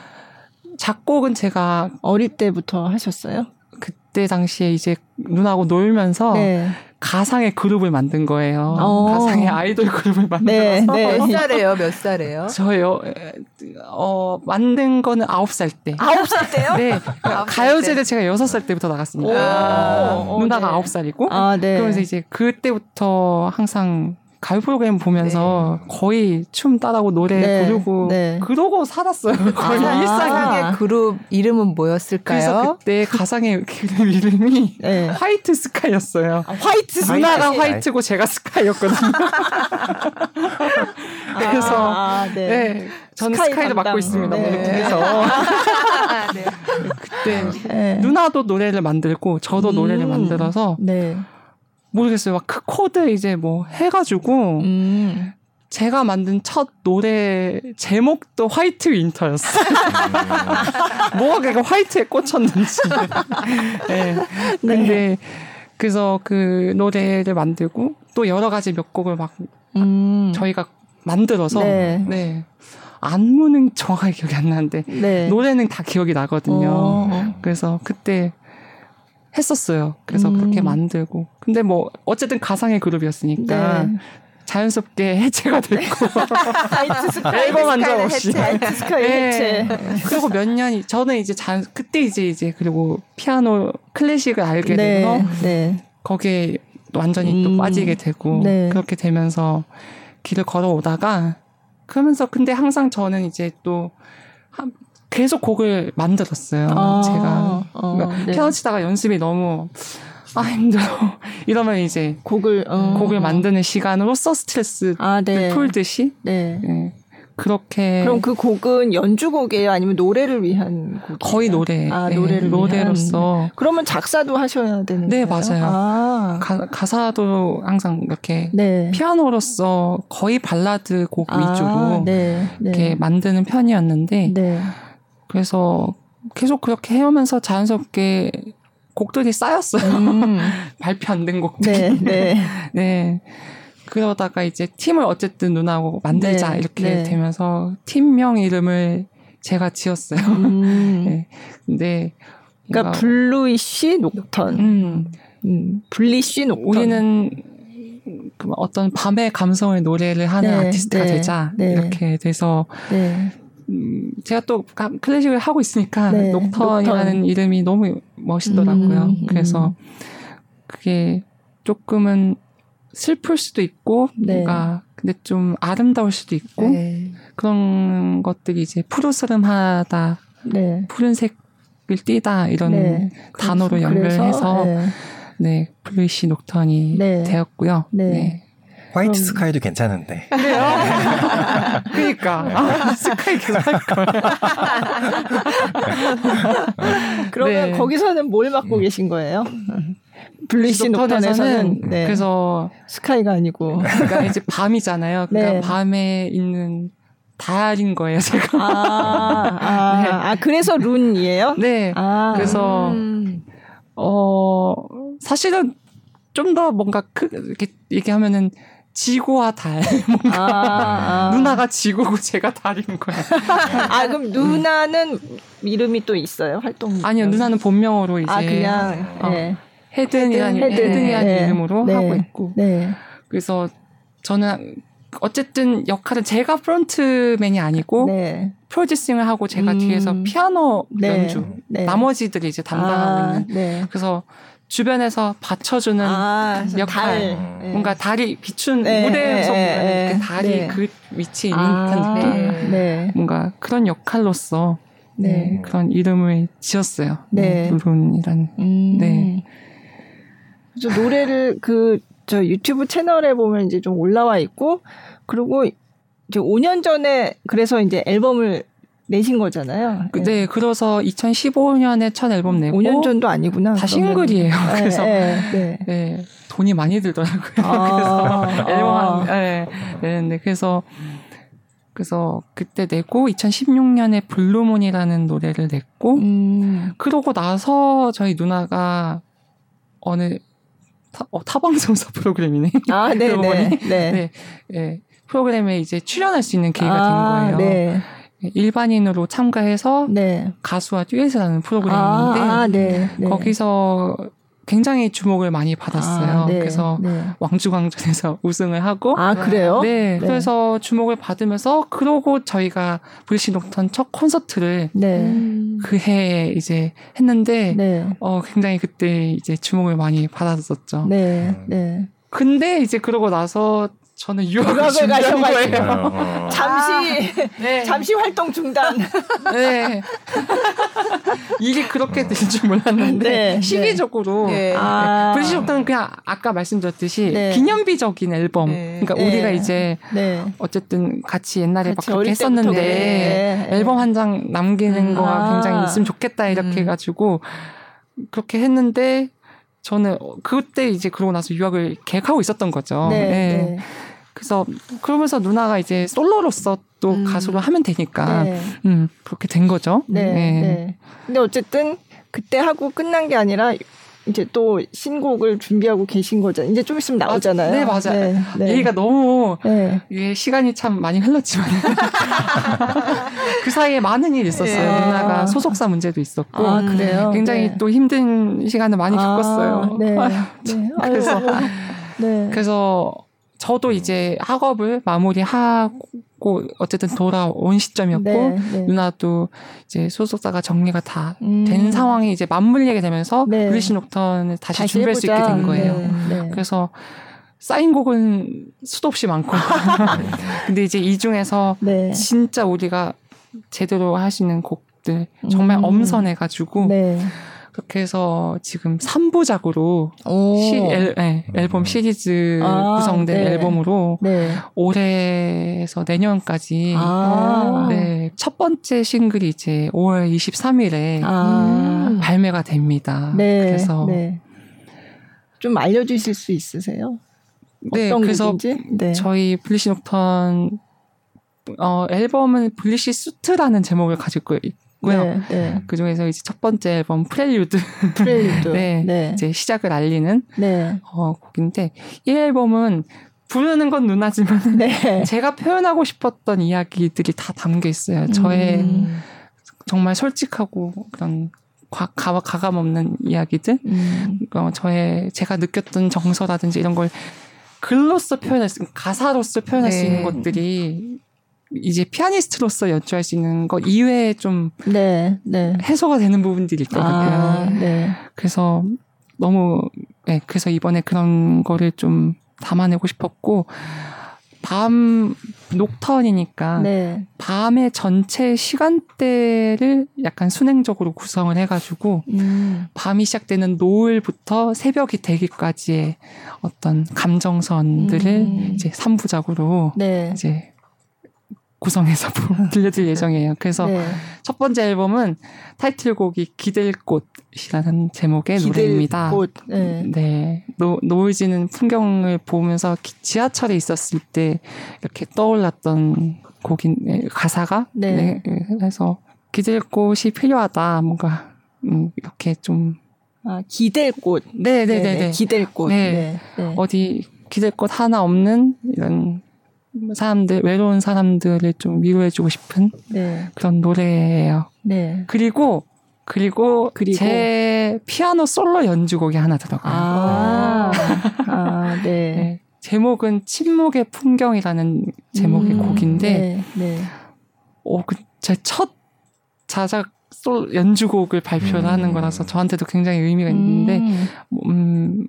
작곡은 제가 어릴 때부터 하셨어요? 그때 당시에 이제 누나하고 놀면서 네. 가상의 그룹을 만든 거예요. 어. 가상의 아이돌 그룹을 만들어서 네, 네. 몇 살이에요? 몇 살이에요? 저요. 어 만든 거는 아홉 살 때. 아홉 살 때요? 네. 가요제를 제가 여섯 살 때부터 나갔습니다. 오. 누나가 네. 아홉 살이고. 아, 네. 그러면서 이제 그때부터 항상 가요 프로그램 보면서 네. 거의 춤 따라고 노래 네. 부르고 네. 그러고 살았어요. 거의 아, 가상의 그룹 이름은 뭐였을까요? 그래서 그때 가상의 그룹 이름이 네. 화이트 스카이였어요. 아, 화이트. 누나가 화이트 고 제가 스카이였거든요. 그래서 아, 네. 네. 저는 스카이 스카이를 맡고 있습니다. 네. 그래서 네. 그때 네. 누나도 노래를 만들고 저도 음. 노래를 만들어서 네. 모르겠어요. 막 그 코드 이제 뭐 해가지고 음. 제가 만든 첫 노래 제목도 White Winter였어요. 뭐가 그러니까 white에 꽂혔는지. 네. 근데 네. 그래서 그 노래를 만들고 또 여러 가지 몇 곡을 막 음. 저희가 만들어서 네. 네. 안무는 정확하게 기억이 안 나는데 네. 노래는 다 기억이 나거든요. 어. 그래서 그때 했었어요. 그래서 음. 그렇게 만들고. 근데 뭐 어쨌든 가상의 그룹이었으니까 네. 자연스럽게 해체가 됐고 앨범 한적 없이 해체. 네. 그리고 몇 년이 저는 이제 자연 그때 이제 이제 그리고 피아노 클래식을 알게 네. 돼서 네. 거기에 완전히 음. 또 빠지게 되고 네. 그렇게 되면서 길을 걸어오다가 그러면서 근데 항상 저는 이제 또 계속 곡을 만들었어요. 아, 제가 어, 그러니까 네. 피아노 치다가 연습이 너무 아 힘들어 이러면 이제 곡을 어, 곡을 만드는 시간으로써 스트레스를 아, 네. 풀듯이 네. 네. 그렇게 그럼 그 곡은 연주곡이에요 아니면 노래를 위한 곡 거의 노래 아 노래를 네, 노래로서 위한. 그러면 작사도 하셔야 되는 네 맞아요 아. 가, 사도 항상 이렇게 네. 피아노로서 거의 발라드 곡 아, 위주로 네, 네. 이렇게 만드는 편이었는데 네. 그래서 계속 그렇게 해오면서 자연스럽게 곡들이 쌓였어요. 음. 발표 안 된 곡들. 네, 네. 네. 그러다가 이제 팀을 어쨌든 누나하고 만들자 네, 이렇게 네. 되면서 팀명 이름을 제가 지었어요. 음. 네. 근데 그러니까 Bluish Nocturne. 음. 음. Bluish Nocturne. 우리는 그 어떤 밤의 감성의 노래를 하는 네, 아티스트가 네, 되자 네. 이렇게 돼서 네. 음, 제가 또 클래식을 하고 있으니까 네, 녹턴이라는 녹턴. 이름이 너무 멋있더라고요. 음, 음. 그래서 그게 조금은 슬플 수도 있고 네. 뭔가 근데 좀 아름다울 수도 있고 네. 그런 것들이 이제 푸르스름하다, 네. 푸른색을 띠다 이런 네. 단어로 연결해서 네, 네 블루시 녹턴이 네. 되었고요. 네. 화이트 음. 스카이도 괜찮은데. 그래요? 그러니까 아, 스카이 계속 할 걸. 그러면 네. 거기서는 뭘 맡고 계신 거예요? 블리시 녹턴에서는 네. 그래서 스카이가 아니고 그러니까 이제 밤이잖아요. 그러니까 네. 밤에 있는 달인 거예요, 제가. 아, 아, 네. 아 그래서 룬이에요? 네. 아, 그래서 음. 어 사실은 좀 더 뭔가 크, 이렇게 얘기하면은 지구와 달. 뭔가 아, 아. 누나가 지구고 제가 달인 거야. 아 그럼 누나는 이름이 또 있어요 활동? 아니요 누나는 본명으로 이제 아 그냥 어, 네. 헤든이라는 헤든. 헤든이라는 네. 이름으로 네. 하고 있고. 네. 그래서 저는 어쨌든 역할은 제가 프론트맨이 아니고 네. 프로듀싱을 하고 제가 음. 뒤에서 피아노 네. 연주 네. 나머지들이 이제 담당하고 아, 있는 그래서 주변에서 받쳐주는 아, 역할, 달. 네. 뭔가 달이 비춘 네, 무대에서 네, 보면 네, 달이 네. 그 위치에 있는 아, 느낌, 네. 뭔가 그런 역할로서 네. 그런 이름을 지었어요. 네. 루룬이라는. 음. 네. 그 노래를 그 저 유튜브 채널에 보면 이제 좀 올라와 있고 그리고 이제 5년 전에 그래서 이제 앨범을 내신 거잖아요. 그, 네, 그래서 2015년에 첫 앨범 내고 5년 전도 아니구나. 다 싱글이에요. 네, 그래서 네, 네. 네, 돈이 많이 들더라고요. 아, 그래서 앨범 아. 네, 내는데 그래서 그래서 그때 내고 2016년에 Blue Moon이라는 노래를 냈고 음. 그러고 나서 저희 누나가 어느 타, 어, 타방송사 프로그램이네. 아, 네, 네, 네. 네. 네. 프로그램에 이제 출연할 수 있는 기회가 아, 된 거예요. 네. 일반인으로 참가해서 네. 가수와 듀엣을 하는 프로그램인데 아, 아, 네, 네. 거기서 굉장히 주목을 많이 받았어요. 아, 네, 그래서 네. 왕주광전에서 우승을 하고 아 그래요? 네, 네. 그래서 주목을 받으면서 그러고 저희가 브리시 녹턴 첫 콘서트를 네. 그 해에 이제 했는데 네. 어 굉장히 그때 이제 주목을 많이 받았었죠. 네. 네. 근데 이제 그러고 나서 저는 유학을 가셔 거예요. 어, 어. 잠시 네. 잠시 활동 중단. 네. 일이 그렇게 될 줄 몰랐는데 네. 네. 시기적으로 네. 아. 브리시 옥터는 그냥 아까 말씀드렸듯이 네. 기념비적인 앨범. 네. 그러니까 우리가 이제 어쨌든 같이 옛날에 같이 막 그렇게 했었는데 앨범 한 장 남기는 음. 거가 굉장히 있으면 좋겠다 이렇게 음. 해가지고 그렇게 했는데 저는 그때 이제 그러고 나서 유학을 계획하고 있었던 거죠. 네. 네. 그래서 그러면서 누나가 이제 솔로로서 또 음. 가수로 하면 되니까 네. 음 그렇게 된 거죠. 네, 네. 네. 근데 어쨌든 그때 하고 끝난 게 아니라 이제 또 신곡을 준비하고 계신 거죠. 이제 좀 있으면 나오잖아요. 아, 네, 맞아요. 네, 네. 얘기가 너무 네. 예, 시간이 참 많이 흘렀지만 그 사이에 많은 일이 있었어요. 네. 누나가 소속사 문제도 있었고 아, 그래요? 굉장히 네. 또 힘든 시간을 많이 아, 겪었어요. 네. 네. 그래서 네. 그래서 저도 이제 학업을 마무리하고 어쨌든 돌아온 시점이었고 네, 네. 누나도 이제 소속사가 정리가 다된 음. 상황이 이제 맞물리게 되면서 네. 블리시 녹턴을 다시, 다시 준비할 해보자. 수 있게 된 거예요. 네, 네. 그래서 쌓인 곡은 수도 없이 많고 근데 이제 이 중에서 네. 진짜 우리가 제대로 할 수 있는 곡들 정말 음. 엄선해 가지고 그렇게 해서 지금 3부작으로 시, 앨, 네, 앨범 시리즈 아, 구성된 네. 앨범으로 네. 올해에서 내년까지 아. 네, 첫 번째 싱글이 이제 5월 23일에 아. 발매가 됩니다. 네. 그래서 네. 좀 알려주실 수 있으세요? 네, 그래서? 네. 저희 Bluish Nocturne 어, 앨범은 Bluish Suite라는 제목을 가지고 있고요. 네, 네. 그 중에서 이제 첫 번째 앨범 프렐류드. 프렐류드. 네, 네, 이제 시작을 알리는 네. 어, 곡인데 이 앨범은 부르는 건 누나지만 네. 제가 표현하고 싶었던 이야기들이 다 담겨 있어요. 저의 음. 정말 솔직하고 그런 과, 가, 가감 없는 이야기들, 음. 어, 저의 제가 느꼈던 정서라든지 이런 걸 글로써 표현할 수, 가사로서 표현할 네. 수 있는 것들이 이제 피아니스트로서 연주할 수 있는 것 이외에 좀 네, 네. 해소가 되는 부분들이 있거든요. 아, 네. 그래서 너무 네, 그래서 이번에 그런 거를 좀 담아내고 싶었고 밤 녹턴이니까 네. 밤의 전체 시간대를 약간 순행적으로 구성을 해가지고 음. 밤이 시작되는 노을부터 새벽이 되기까지의 어떤 감정선들을 음. 이제 3부작으로 네. 이제 구성해서 들려드릴 예정이에요. 그래서 네. 첫 번째 앨범은 타이틀곡이 기댈 곳이라는 제목의 기댈 노래입니다. 곳. 네. 네. 노, 노을 지는 풍경을 보면서 지하철에 있었을 때 이렇게 떠올랐던 곡인 네, 가사가 네. 네. 그래서 기댈 곳이 필요하다. 뭔가 음, 이렇게 좀 아, 기댈 곳. 네, 네, 네, 네. 기댈 곳. 네. 네. 어디 기댈 곳 하나 없는 이런 사람들 외로운 사람들을 좀 위로해주고 싶은 네. 그런 노래예요. 네. 그리고 그리고, 그리고 제 피아노 솔로 연주곡이 하나 들어가요. 아, 아 네. 네. 제목은 침묵의 풍경이라는 제목의 음, 곡인데, 네, 네. 오, 그, 제 첫 자작 솔 연주곡을 발표를 음. 하는 거라서 저한테도 굉장히 의미가 있는데, 음, 음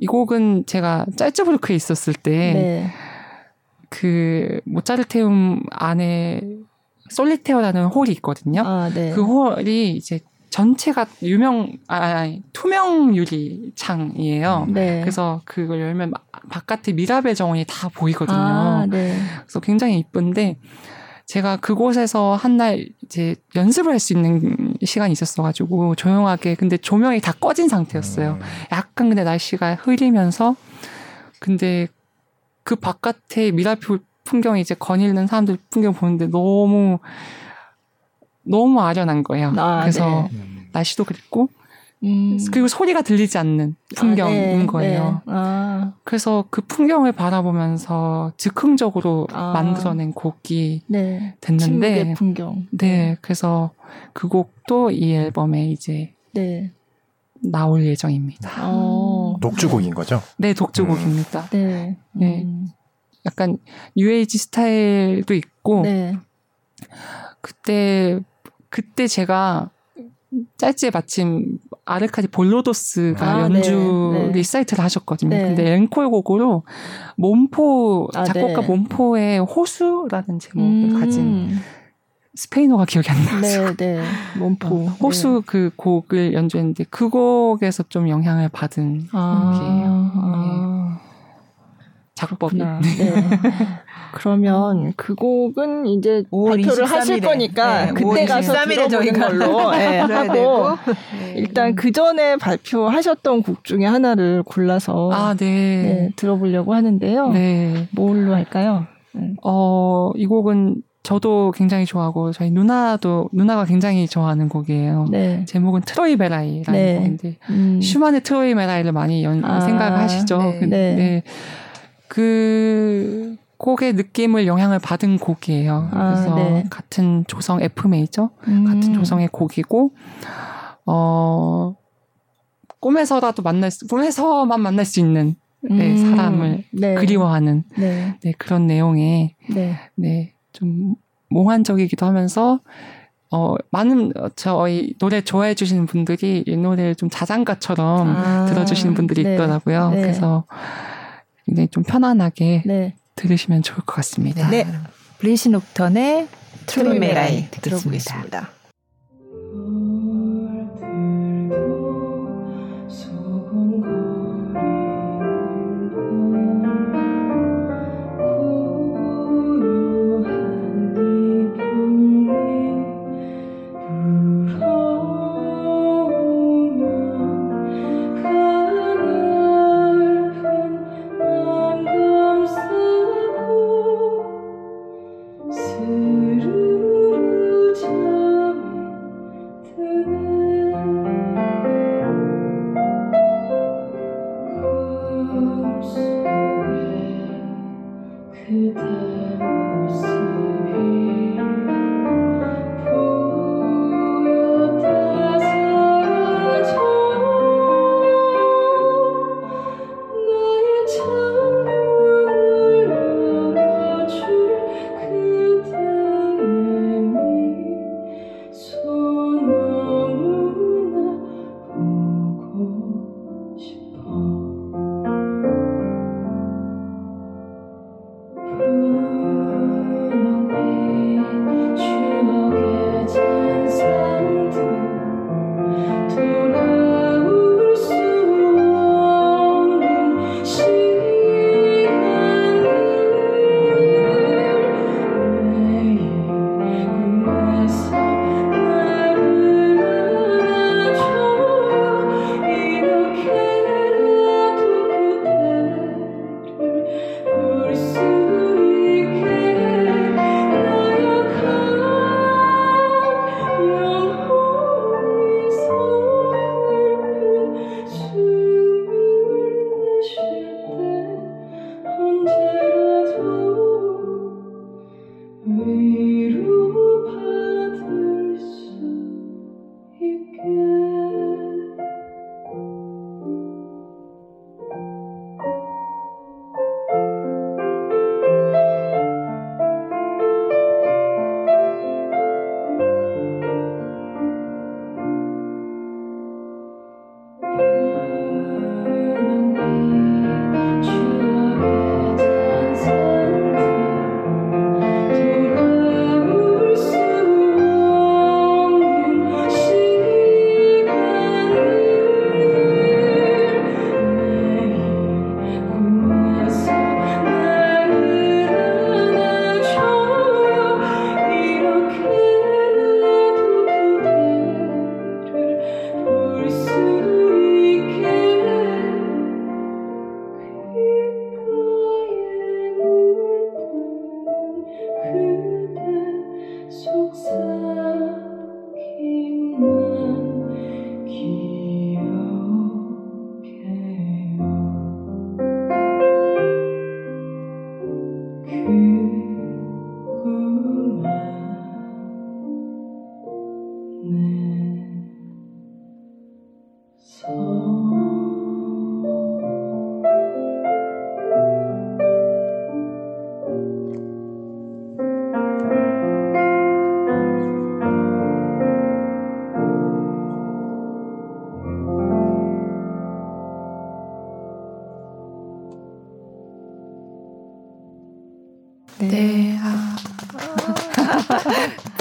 이 곡은 제가 짤츠부르크에 있었을 때, 네. 그 모차르테움 안에 솔리테어라는 홀이 있거든요. 아, 네. 그 홀이 이제 전체가 유명 아 투명 유리 창이에요. 네. 그래서 그걸 열면 바깥에 미라벨 정원이 다 보이거든요. 아, 네. 그래서 굉장히 이쁜데 제가 그곳에서 한 날 이제 연습을 할 수 있는 시간이 있었어가지고 조용하게 근데 조명이 다 꺼진 상태였어요. 음. 약간 근데 날씨가 흐리면서 근데 그 바깥에 미라표 풍경이 이제 거닐는 사람들 풍경 보는데 너무 너무 아련한 거예요. 아, 그래서 네. 날씨도 그랬고 음. 그리고 소리가 들리지 않는 풍경인 아, 네, 거예요. 네. 아. 그래서 그 풍경을 바라보면서 즉흥적으로 아. 만들어낸 곡이 네. 됐는데, 풍경. 네, 그래서 그 곡도 이 앨범에 이제 네. 나올 예정입니다. 어. 독주곡인 거죠? 네, 독주곡입니다. 음. 네. 네. 음. 약간 UAG 스타일도 있고 네. 그때 그때 제가 잘츠에 마침 아르카디 볼로도스가 아, 연주 네, 네. 리사이틀을 하셨거든요. 네. 근데 앵콜 곡으로 몸포우 아, 작곡가 네. 몸포우의 호수라는 제목을 음. 가진 스페인어가 기억이 안 나서. 네, 네. 몸포. 어, 호수 네. 그 곡을 연주했는데 그 곡에서 좀 영향을 받은 아, 곡이에요. 아. 작법이. 네. 그러면 그 곡은 이제 발표를 23일에. 하실 거니까 네, 그때 가서 들어보는 걸로 네, 하고 네. 일단 그 전에 발표하셨던 곡 중에 하나를 골라서 아, 네. 네, 들어보려고 하는데요. 네. 뭘로 할까요? 네. 어, 이 곡은 저도 굉장히 좋아하고 저희 누나도 누나가 굉장히 좋아하는 곡이에요. 네. 제목은 트로이 베라이라는 네. 곡인데 음. 슈만의 트로이 베라이를 많이 연, 아, 생각하시죠. 네. 네. 그 곡의 느낌을 영향을 받은 곡이에요. 아, 그래서 네. 같은 조성 F 메이저 음. 같은 조성의 곡이고 어 꿈에서라도 만날 수, 꿈에서만 만날 수 있는 네, 음. 사람을 네. 그리워하는 네. 네. 그런 내용의 네. 네, 좀 몽환적이기도 하면서 어, 많은, 저희 노래 좋아해 주시는 분들이 이 노래를 좀 자장가처럼 아, 들어주시는 분들이 네. 있더라고요. 네. 그래서 굉장히 좀 편안하게 네. 들으시면 좋을 것 같습니다. 네. 블리시 녹턴의 트루메라이 듣겠습니다.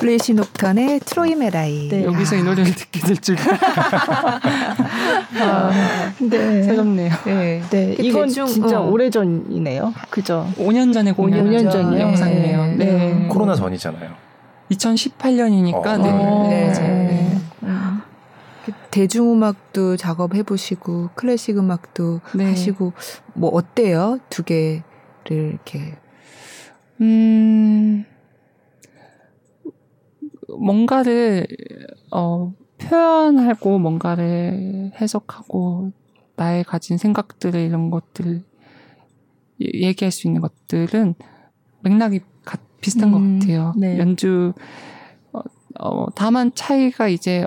플레이시 녹턴의 트로이 메라이. 네. 여기서 이 노래를 듣게 될 줄. 아, 네. 새롭네요. 네. 네. 이건 대중, 진짜 어. 오래 전이네요. 그죠? 5년 전에 공연 5년 전 영상이네요. 네. 네. 코로나 전이잖아요. 2018년이니까 어, 네. 네. 네. 음. 대중음악도 작업해 보시고 클래식 음악도 네. 하시고 뭐 어때요? 두 개를 이렇게 음 뭔가를 어 표현하고 뭔가를 해석하고 나의 가진 생각들을 이런 것들 얘기할 수 있는 것들은 맥락이 가, 비슷한 음, 것 같아요. 네. 연주 어, 어, 다만 차이가 이제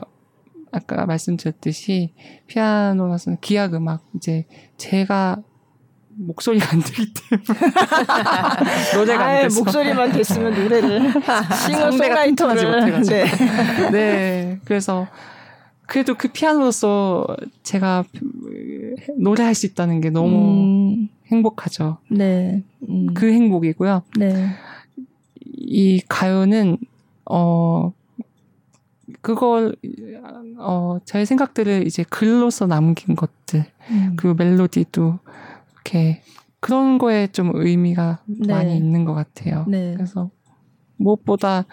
아까 말씀드렸듯이 피아노라서는 기악 음악 이제 제가 목소리가 안 되기 때문에 노래가 안 돼서 목소리만 됐으면 노래를 싱어송라이터를 네. 네 그래서 그래도 그 피아노로서 제가 노래할 수 있다는 게 너무 음. 행복하죠. 네. 음. 그 행복이고요. 네. 이 가요는 어 그걸 어 저의 생각들을 이제 글로써 남긴 것들 음. 그 멜로디도 이렇게 그런 거에 좀 의미가 네. 많이 있는 것 같아요. 네. 그래서 무엇보다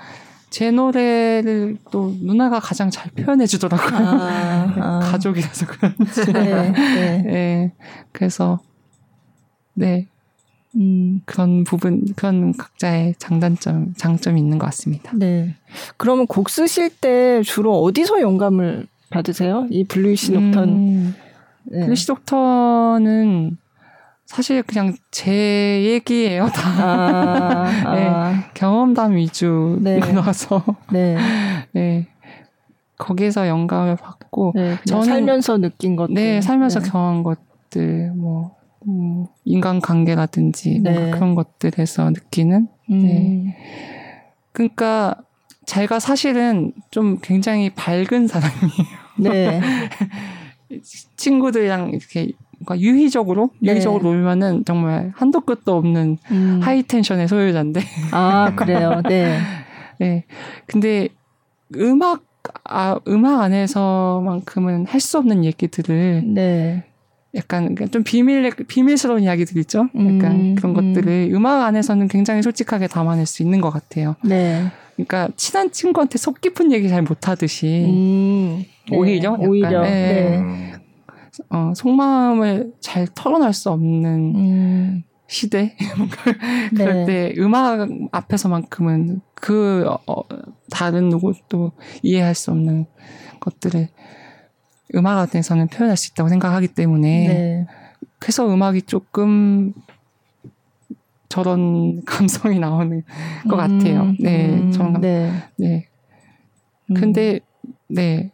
제 노래를 또 누나가 가장 잘 표현해 주더라고요. 아, 아. 가족이라서 그런지. 네, 네. 네. 그래서 네. 음. 그런 부분, 그런 각자의 장단점, 장점이 있는 것 같습니다. 네. 그러면 곡 쓰실 때 주로 어디서 영감을 받으세요? 이 Bluish Nocturne. 음, 네. Bluish Nocturne은 사실 그냥 제 얘기예요, 다. 아, 네, 아. 경험담 위주라서. 네. 네. 네. 거기서 영감을 받고. 네, 저는 살면서 느낀 것들. 네, 살면서 네. 경험한 것들, 뭐, 음, 인간관계라든지 네. 그런 것들에서 느끼는. 음. 네. 그러니까 제가 사실은 좀 굉장히 밝은 사람이에요. 네. 친구들이랑 이렇게 그러니까 유희적으로 네. 유희적으로 놀면은 정말 한도 끝도 없는 음. 하이 텐션의 소유자인데. 아 그래요. 네. 네. 근데 음악 아 음악 안에서만큼은 할 수 없는 얘기들을 네. 약간 좀 비밀 비밀스러운 이야기들 있죠. 약간 음, 그런 것들을 음. 악 안에서는 굉장히 솔직하게 담아낼 수 있는 것 같아요. 네. 그러니까 친한 친구한테 속 깊은 얘기 잘 못하듯이 음, 네. 오히려 약간, 오히려 네. 네. 어, 속마음을 잘 털어낼 수 없는 음. 시대 그럴 네. 때 음악 앞에서만큼은 그 어, 다른 누구도 이해할 수 없는 것들을 음악 안에서는 표현할 수 있다고 생각하기 때문에 네. 그래서 음악이 조금 저런 감성이 나오는 것 음, 같아요. 네, 음, 저런 감. 네. 네. 근데 네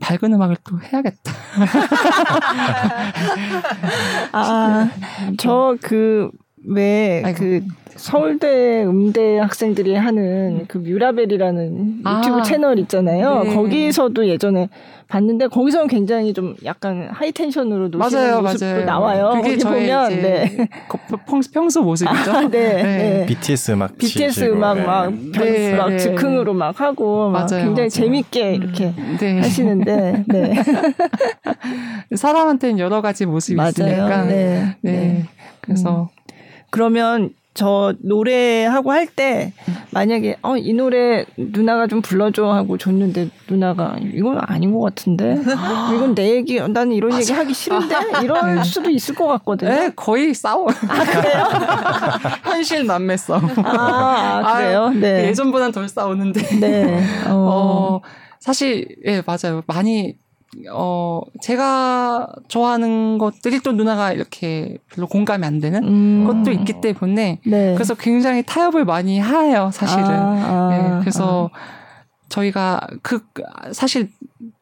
밝은 음악을 또 해야겠다. 아, 저 그, 왜, 그, 서울대 음대 학생들이 하는 그 뮤라벨이라는 아, 유튜브 채널 있잖아요. 네. 거기서도 예전에 봤는데 거기서는 굉장히 좀 약간 high tension으로 노시는 맞아요, 모습도 맞아요. 나와요. 그게 거기 보면 네. 평소 모습이죠. 아, 네, 네. 네. BTS 음악 BTS 음악 네. 막, 네. 막 네. 즉흥으로 막 하고 막 맞아요, 굉장히 맞아요. 재밌게 이렇게 음, 네. 하시는데 네. 사람한테는 여러 가지 모습이 맞아요. 있으니까 네. 네. 그래서 음. 그러면 저 노래하고 할 때 만약에 어 이 노래 누나가 좀 불러줘 하고 줬는데 누나가 이건 아닌 것 같은데 이건 내 얘기 나는 이런 얘기 하기 싫은데 이럴 네. 수도 있을 것 같거든요. 네, 거의 싸워. 아 그래요? 현실 남매 싸움. 아, 아 그래요? 네. 예전보단 덜 싸우는데. 네. 어. 어 사실 예 맞아요. 많이 어, 제가 좋아하는 것들이 또 누나가 이렇게 별로 공감이 안 되는 음. 것도 있기 때문에 네. 그래서 굉장히 타협을 많이 해요, 사실은. 아, 아, 네, 그래서 아. 저희가 그 사실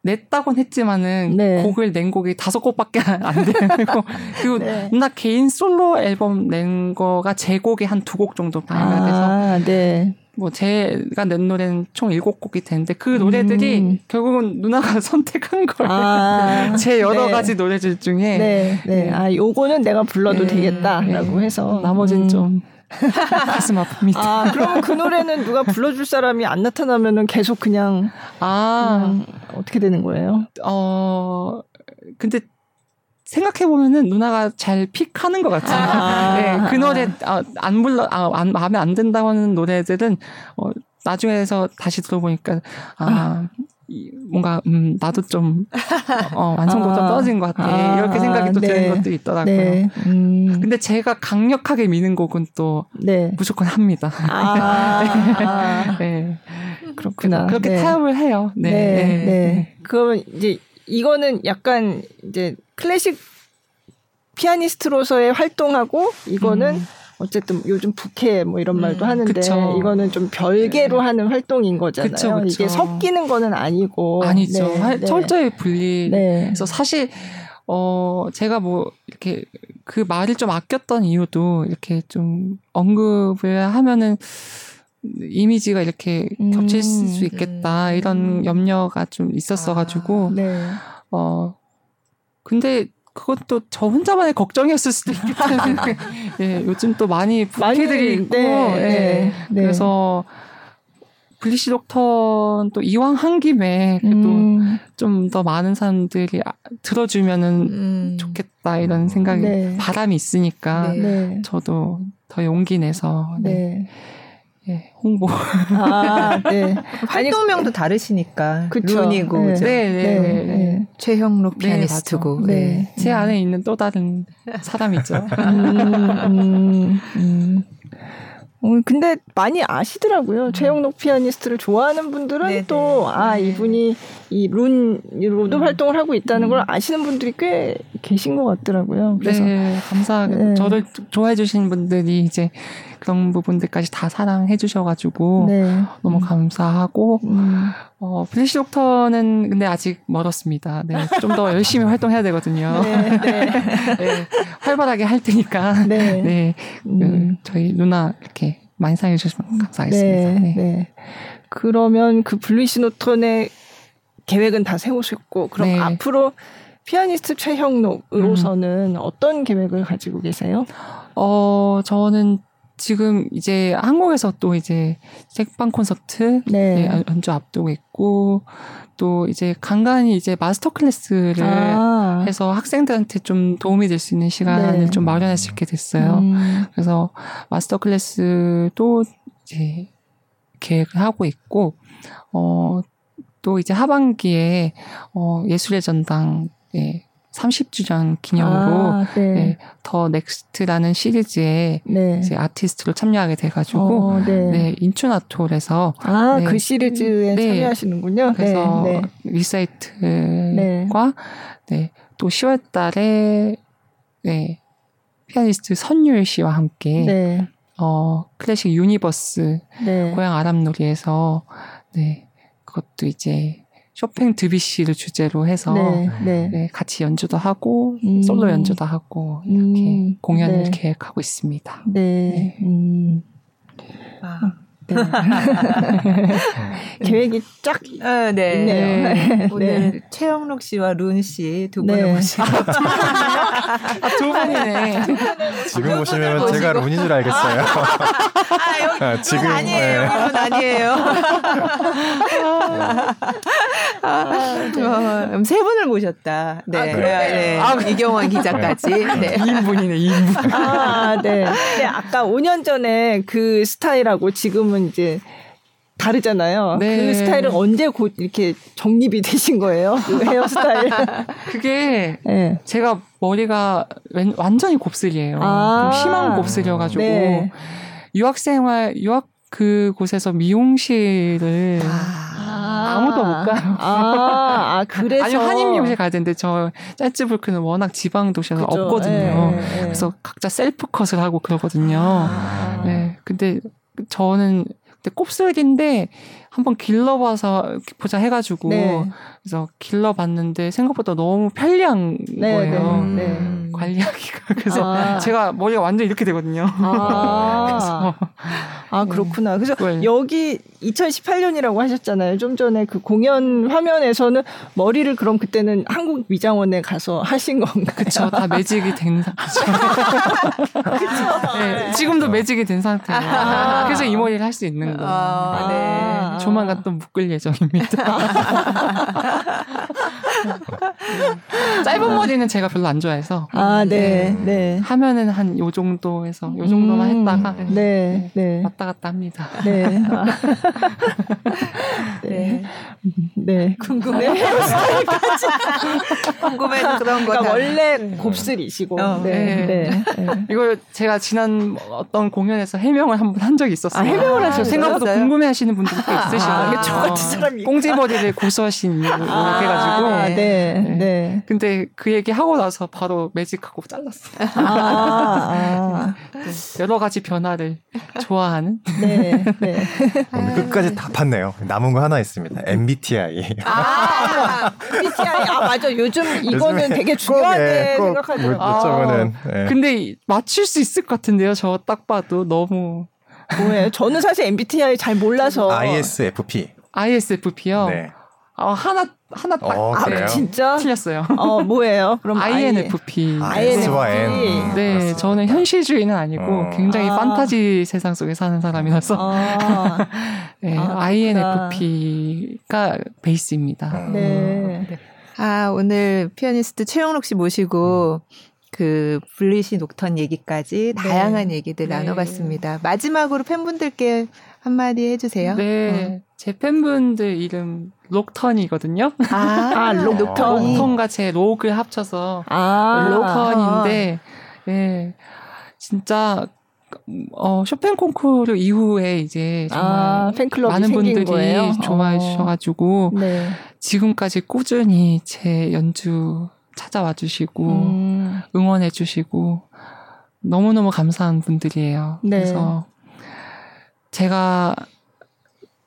냈다곤 했지만은 네. 곡을 낸 곡이 다섯 곡밖에 안 되고 그리고 네. 누나 개인 솔로 앨범 낸 거가 제 곡이 한 두 곡 정도 반이가 돼서 아, 네. 뭐 제가 낸 노래는 총 일곱 곡이 되는데 그 노래들이 음. 결국은 누나가 선택한 거예요. 아, 제 여러 네. 가지 노래들 중에 네, 네. 네. 아 요거는 내가 불러도 네. 되겠다라고 해서 나머지는 음. 좀 가슴 아픕니다. 아, 그러면 그 노래는 누가 불러줄 사람이 안 나타나면은 계속 그냥 아 음, 어떻게 되는 거예요? 어 근데 생각해 보면은 누나가 잘 픽하는 것 같아요. 아~ 네, 그 노래 아, 안 불러 아, 안, 마음에 안 든다고 하는 노래들은 어, 나중에서 다시 들어보니까 아 뭔가 음 나도 좀 어, 완성도가 아, 떨어진 것 같아 아, 이렇게 생각이 또 네. 드는 것들이 있더라고요. 네. 음. 근데 제가 강력하게 미는 곡은 또 네. 무조건 합니다. 아, 네. 그렇구나. 그렇게 네. 타협을 해요. 네. 네. 네. 네. 그러면 이제 이거는 약간 이제 클래식 피아니스트로서의 활동하고 이거는 음. 어쨌든 요즘 부캐 뭐 이런 말도 음, 하는데 그쵸. 이거는 좀 별개로 네. 하는 활동인 거잖아요. 그쵸, 그쵸. 이게 섞이는 거는 아니고 아니죠. 네, 네. 철저히 분리. 네. 그래서 사실 어 제가 뭐 이렇게 그 말을 좀 아꼈던 이유도 이렇게 좀 언급을 하면은 이미지가 이렇게 음, 겹칠 수 있겠다 음. 이런 염려가 좀 있었어가지고 아, 네. 어 근데 그것도 저 혼자만의 걱정이었을 수도 있기 때문에 예, 요즘 또 많이 부캐들이 있고 네, 예, 네, 네. 그래서 블리시 독턴 또 이왕 한 김에 그래도 음. 좀더 많은 사람들이 아, 들어주면은 음. 좋겠다 이런 생각이 네. 바람이 있으니까 네. 저도 더 용기 내서 네. 예, 홍보. 아, 네. 활동명도 다르시니까. 그쵸. 룬이고, 네. 네, 네, 네, 네. 네. 최형록 네, 피아니스트고. 네, 제 안에 있는 또 다른 사람이죠. 음, 음, 음. 어, 근데 많이 아시더라고요. 음. 최영록 피아니스트를 좋아하는 분들은 네네. 또, 아, 네. 이분이 이 룬으로도 음. 활동을 하고 있다는 걸 음. 아시는 분들이 꽤 계신 것 같더라고요. 그래서. 네, 감사하게. 네. 저를 좋아해 주신 분들이 이제 그런 부분들까지 다 사랑해 주셔가지고 네. 너무 감사하고, 음. 어, 플래시 독터는 근데 아직 멀었습니다. 네, 좀 더 열심히 활동해야 되거든요. 네, 네. 네, 활발하게 할 테니까. 네. 네. 그 저희 누나 이렇게 많이 사랑해 주시면 감사하겠습니다. 네. 네. 네. 그러면 그 Bluish Nocturne의 계획은 다 세우셨고, 그럼 네. 앞으로 피아니스트 최형록으로서는 음. 어떤 계획을 가지고 계세요? 어, 저는 지금 이제 한국에서 또 이제 책방 콘서트 네. 네, 연주 앞두고 있고 또 이제 간간히 이제 master class를 아. 해서 학생들한테 좀 도움이 될 수 있는 시간을 네. 좀 마련할 수 있게 됐어요. 음. 그래서 master class도 이제 계획을 하고 있고 어또 이제 하반기에 어 예술의 전당 예, 30주년 기념으로 아, 네. 네, The Next라는 시리즈에 네. 이제 아티스트로 참여하게 돼가지고 어, 네. 네, 인춘아트홀에서 아그 네. 시리즈에 네. 참여하시는군요. 그래서 네, 리사이틀과 네, 또 10월달에 네, 피아니스트 선율 씨와 함께 어 Classic Universe 고양 아람누리에서 네 그것도 이제 쇼팽 드뷔시를 주제로 해서 네, 네. 네, 같이 연주도 하고 음. 솔로 연주도 하고 이렇게 음. 공연을 네. 계획하고 있습니다. 네. 네. 음. 아. 네. 계획이 쫙 아, 네. 있네요. 네. 오늘 네. 최형록 씨와 룬 씨 두 분을 네. 모시고 아, 두 분이네. 지금 보시면 제가 룬인 줄 알겠어요. 아, 여기 아, 지금 아니에요. 네. 여기 아니에요. 아, 네. 세 분을 모셨다. 네. 아, 네. 아, 이경원 기자까지. 네. 2인분이네, 2인분. 아, 네. 네. 아까 5년 전에 그 스타일하고 지금은 이제 다르잖아요. 네. 그 스타일은 언제 곧 이렇게 정립이 되신 거예요? 그 헤어스타일. 그게 네. 제가 머리가 완전히 곱슬이에요. 아~ 좀 심한 곱슬이어가지고 네. 유학생활 유학 그 곳에서 미용실을 아. 무도 못 가요. 아, 아 그래서 아니 한인 미용실 가야 되는데 저 짤츠불크는 워낙 지방 도시가 없거든요. 네, 네. 그래서 각자 셀프 컷을 하고 그러거든요. 아. 네. 근데 저는 그때 곱슬인데 한번 길러봐서 보자 해가지고 네. 그래서 길러봤는데 생각보다 너무 편리한 네, 거예요. 네, 네. 관리하기가 그래서 아. 제가 머리가 완전 이렇게 되거든요. 아. 아 그렇구나. 그래서 네. 여기 2018년이라고 하셨잖아요. 좀 전에 그 공연 화면에서는 머리를 그럼 그때는 한국 미장원에 가서 하신 건가요? 그렇죠. 다 매직이 된 상태죠. 네, 지금도 매직이 된 상태예요. 아~ 그래서 이 머리를 할 수 있는 거예요. 아~ 네. 조만간 또 묶을 예정입니다. 짧은 머리는 제가 별로 안 좋아해서. 아, 네. 네. 네. 하면은 한 요 정도에서 요 정도만 음, 했다가 네. 네. 왔다 갔다 합니다. 네. 네. 네. 궁금해. 궁금해 그런 거. 그러니까 원래 곱슬이시고. 어, 네. 네. 네. 이걸 제가 지난 어떤 공연에서 해명을 한 번 한 적이 있었어요. 아, 해명을 하셨어요? 생각보다 궁금해 하시는 분들이 꽤 있으시고. 아, 저 같은 사람이. 꽁지 머리를 고수하신 이유 아, 해가지고. 네. 네. 네. 근데 그 얘기 하고 나서 바로 매직하고 잘랐어요. 아, 아. 여러 가지 변화를 좋아하는. 네. 네. 오늘 끝까지 다 팠네요. 남은 거 하나 있습니다. MBTI. 아, MBTI. 아, 맞아. 요즘 이거는 되게 중요하게 생각하더라고요. 아, 네. 근데 맞출 수 있을 것 같은데요. 저 딱 봐도 너무. 뭐예요? 저는 사실 MBTI 잘 몰라서. ISFP. ISFP요? 네. 아, 하나 하나 딱 어, 아, 진짜 틀렸어요. 어 뭐예요? 그럼 INFP. INF와 N. 네, 음, 저는 현실주의는 아니고 어. 굉장히 아. 판타지 세상 속에 사는 사람이라서 아. 네, 아, INFP가 베이스입니다. 음. 네. 네. 아 오늘 피아니스트 최형록 씨 모시고 그 블리시 녹턴 얘기까지 네. 다양한 얘기들 네. 나눠봤습니다. 마지막으로 팬분들께 한마디 해주세요. 네, 어. 제 팬분들 이름 록턴이거든요. 아, 아 록 턴. 녹턴과 제 록을 합쳐서 아, 록턴인데, 예, 네, 진짜 어, 쇼팽 콩쿠르 이후에 이제 정말 아, 많은 분들이 거예요? 좋아해 어. 주셔가지고 네. 지금까지 꾸준히 제 연주 찾아와 주시고 음. 응원해 주시고 너무너무 감사한 분들이에요. 네. 그래서 제가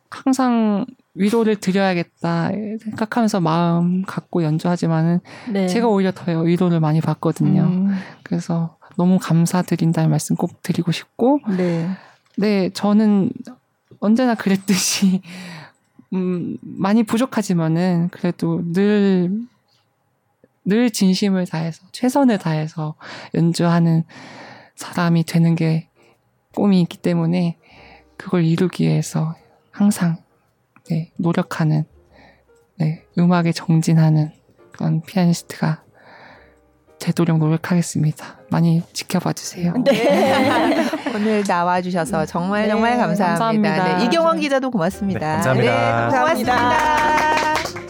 항상 위로를 드려야겠다 생각하면서 마음 갖고 연주하지만은 네. 제가 오히려 더 위로를 많이 받거든요. 음. 그래서 너무 감사드린다는 말씀 꼭 드리고 싶고, 네, 네 저는 언제나 그랬듯이 음, 많이 부족하지만은 그래도 늘, 늘 진심을 다해서, 최선을 다해서 연주하는 사람이 되는 게 꿈이 있기 때문에 그걸 이루기 위해서 항상 네, 노력하는 네, 음악에 정진하는 그런 피아니스트가 되도록 노력하겠습니다. 많이 지켜봐 주세요. 네. 오늘 나와 주셔서 정말 정말 네, 감사합니다. 감사합니다. 네, 이경원 기자도 고맙습니다. 네, 감사합니다. 네, 고맙습니다.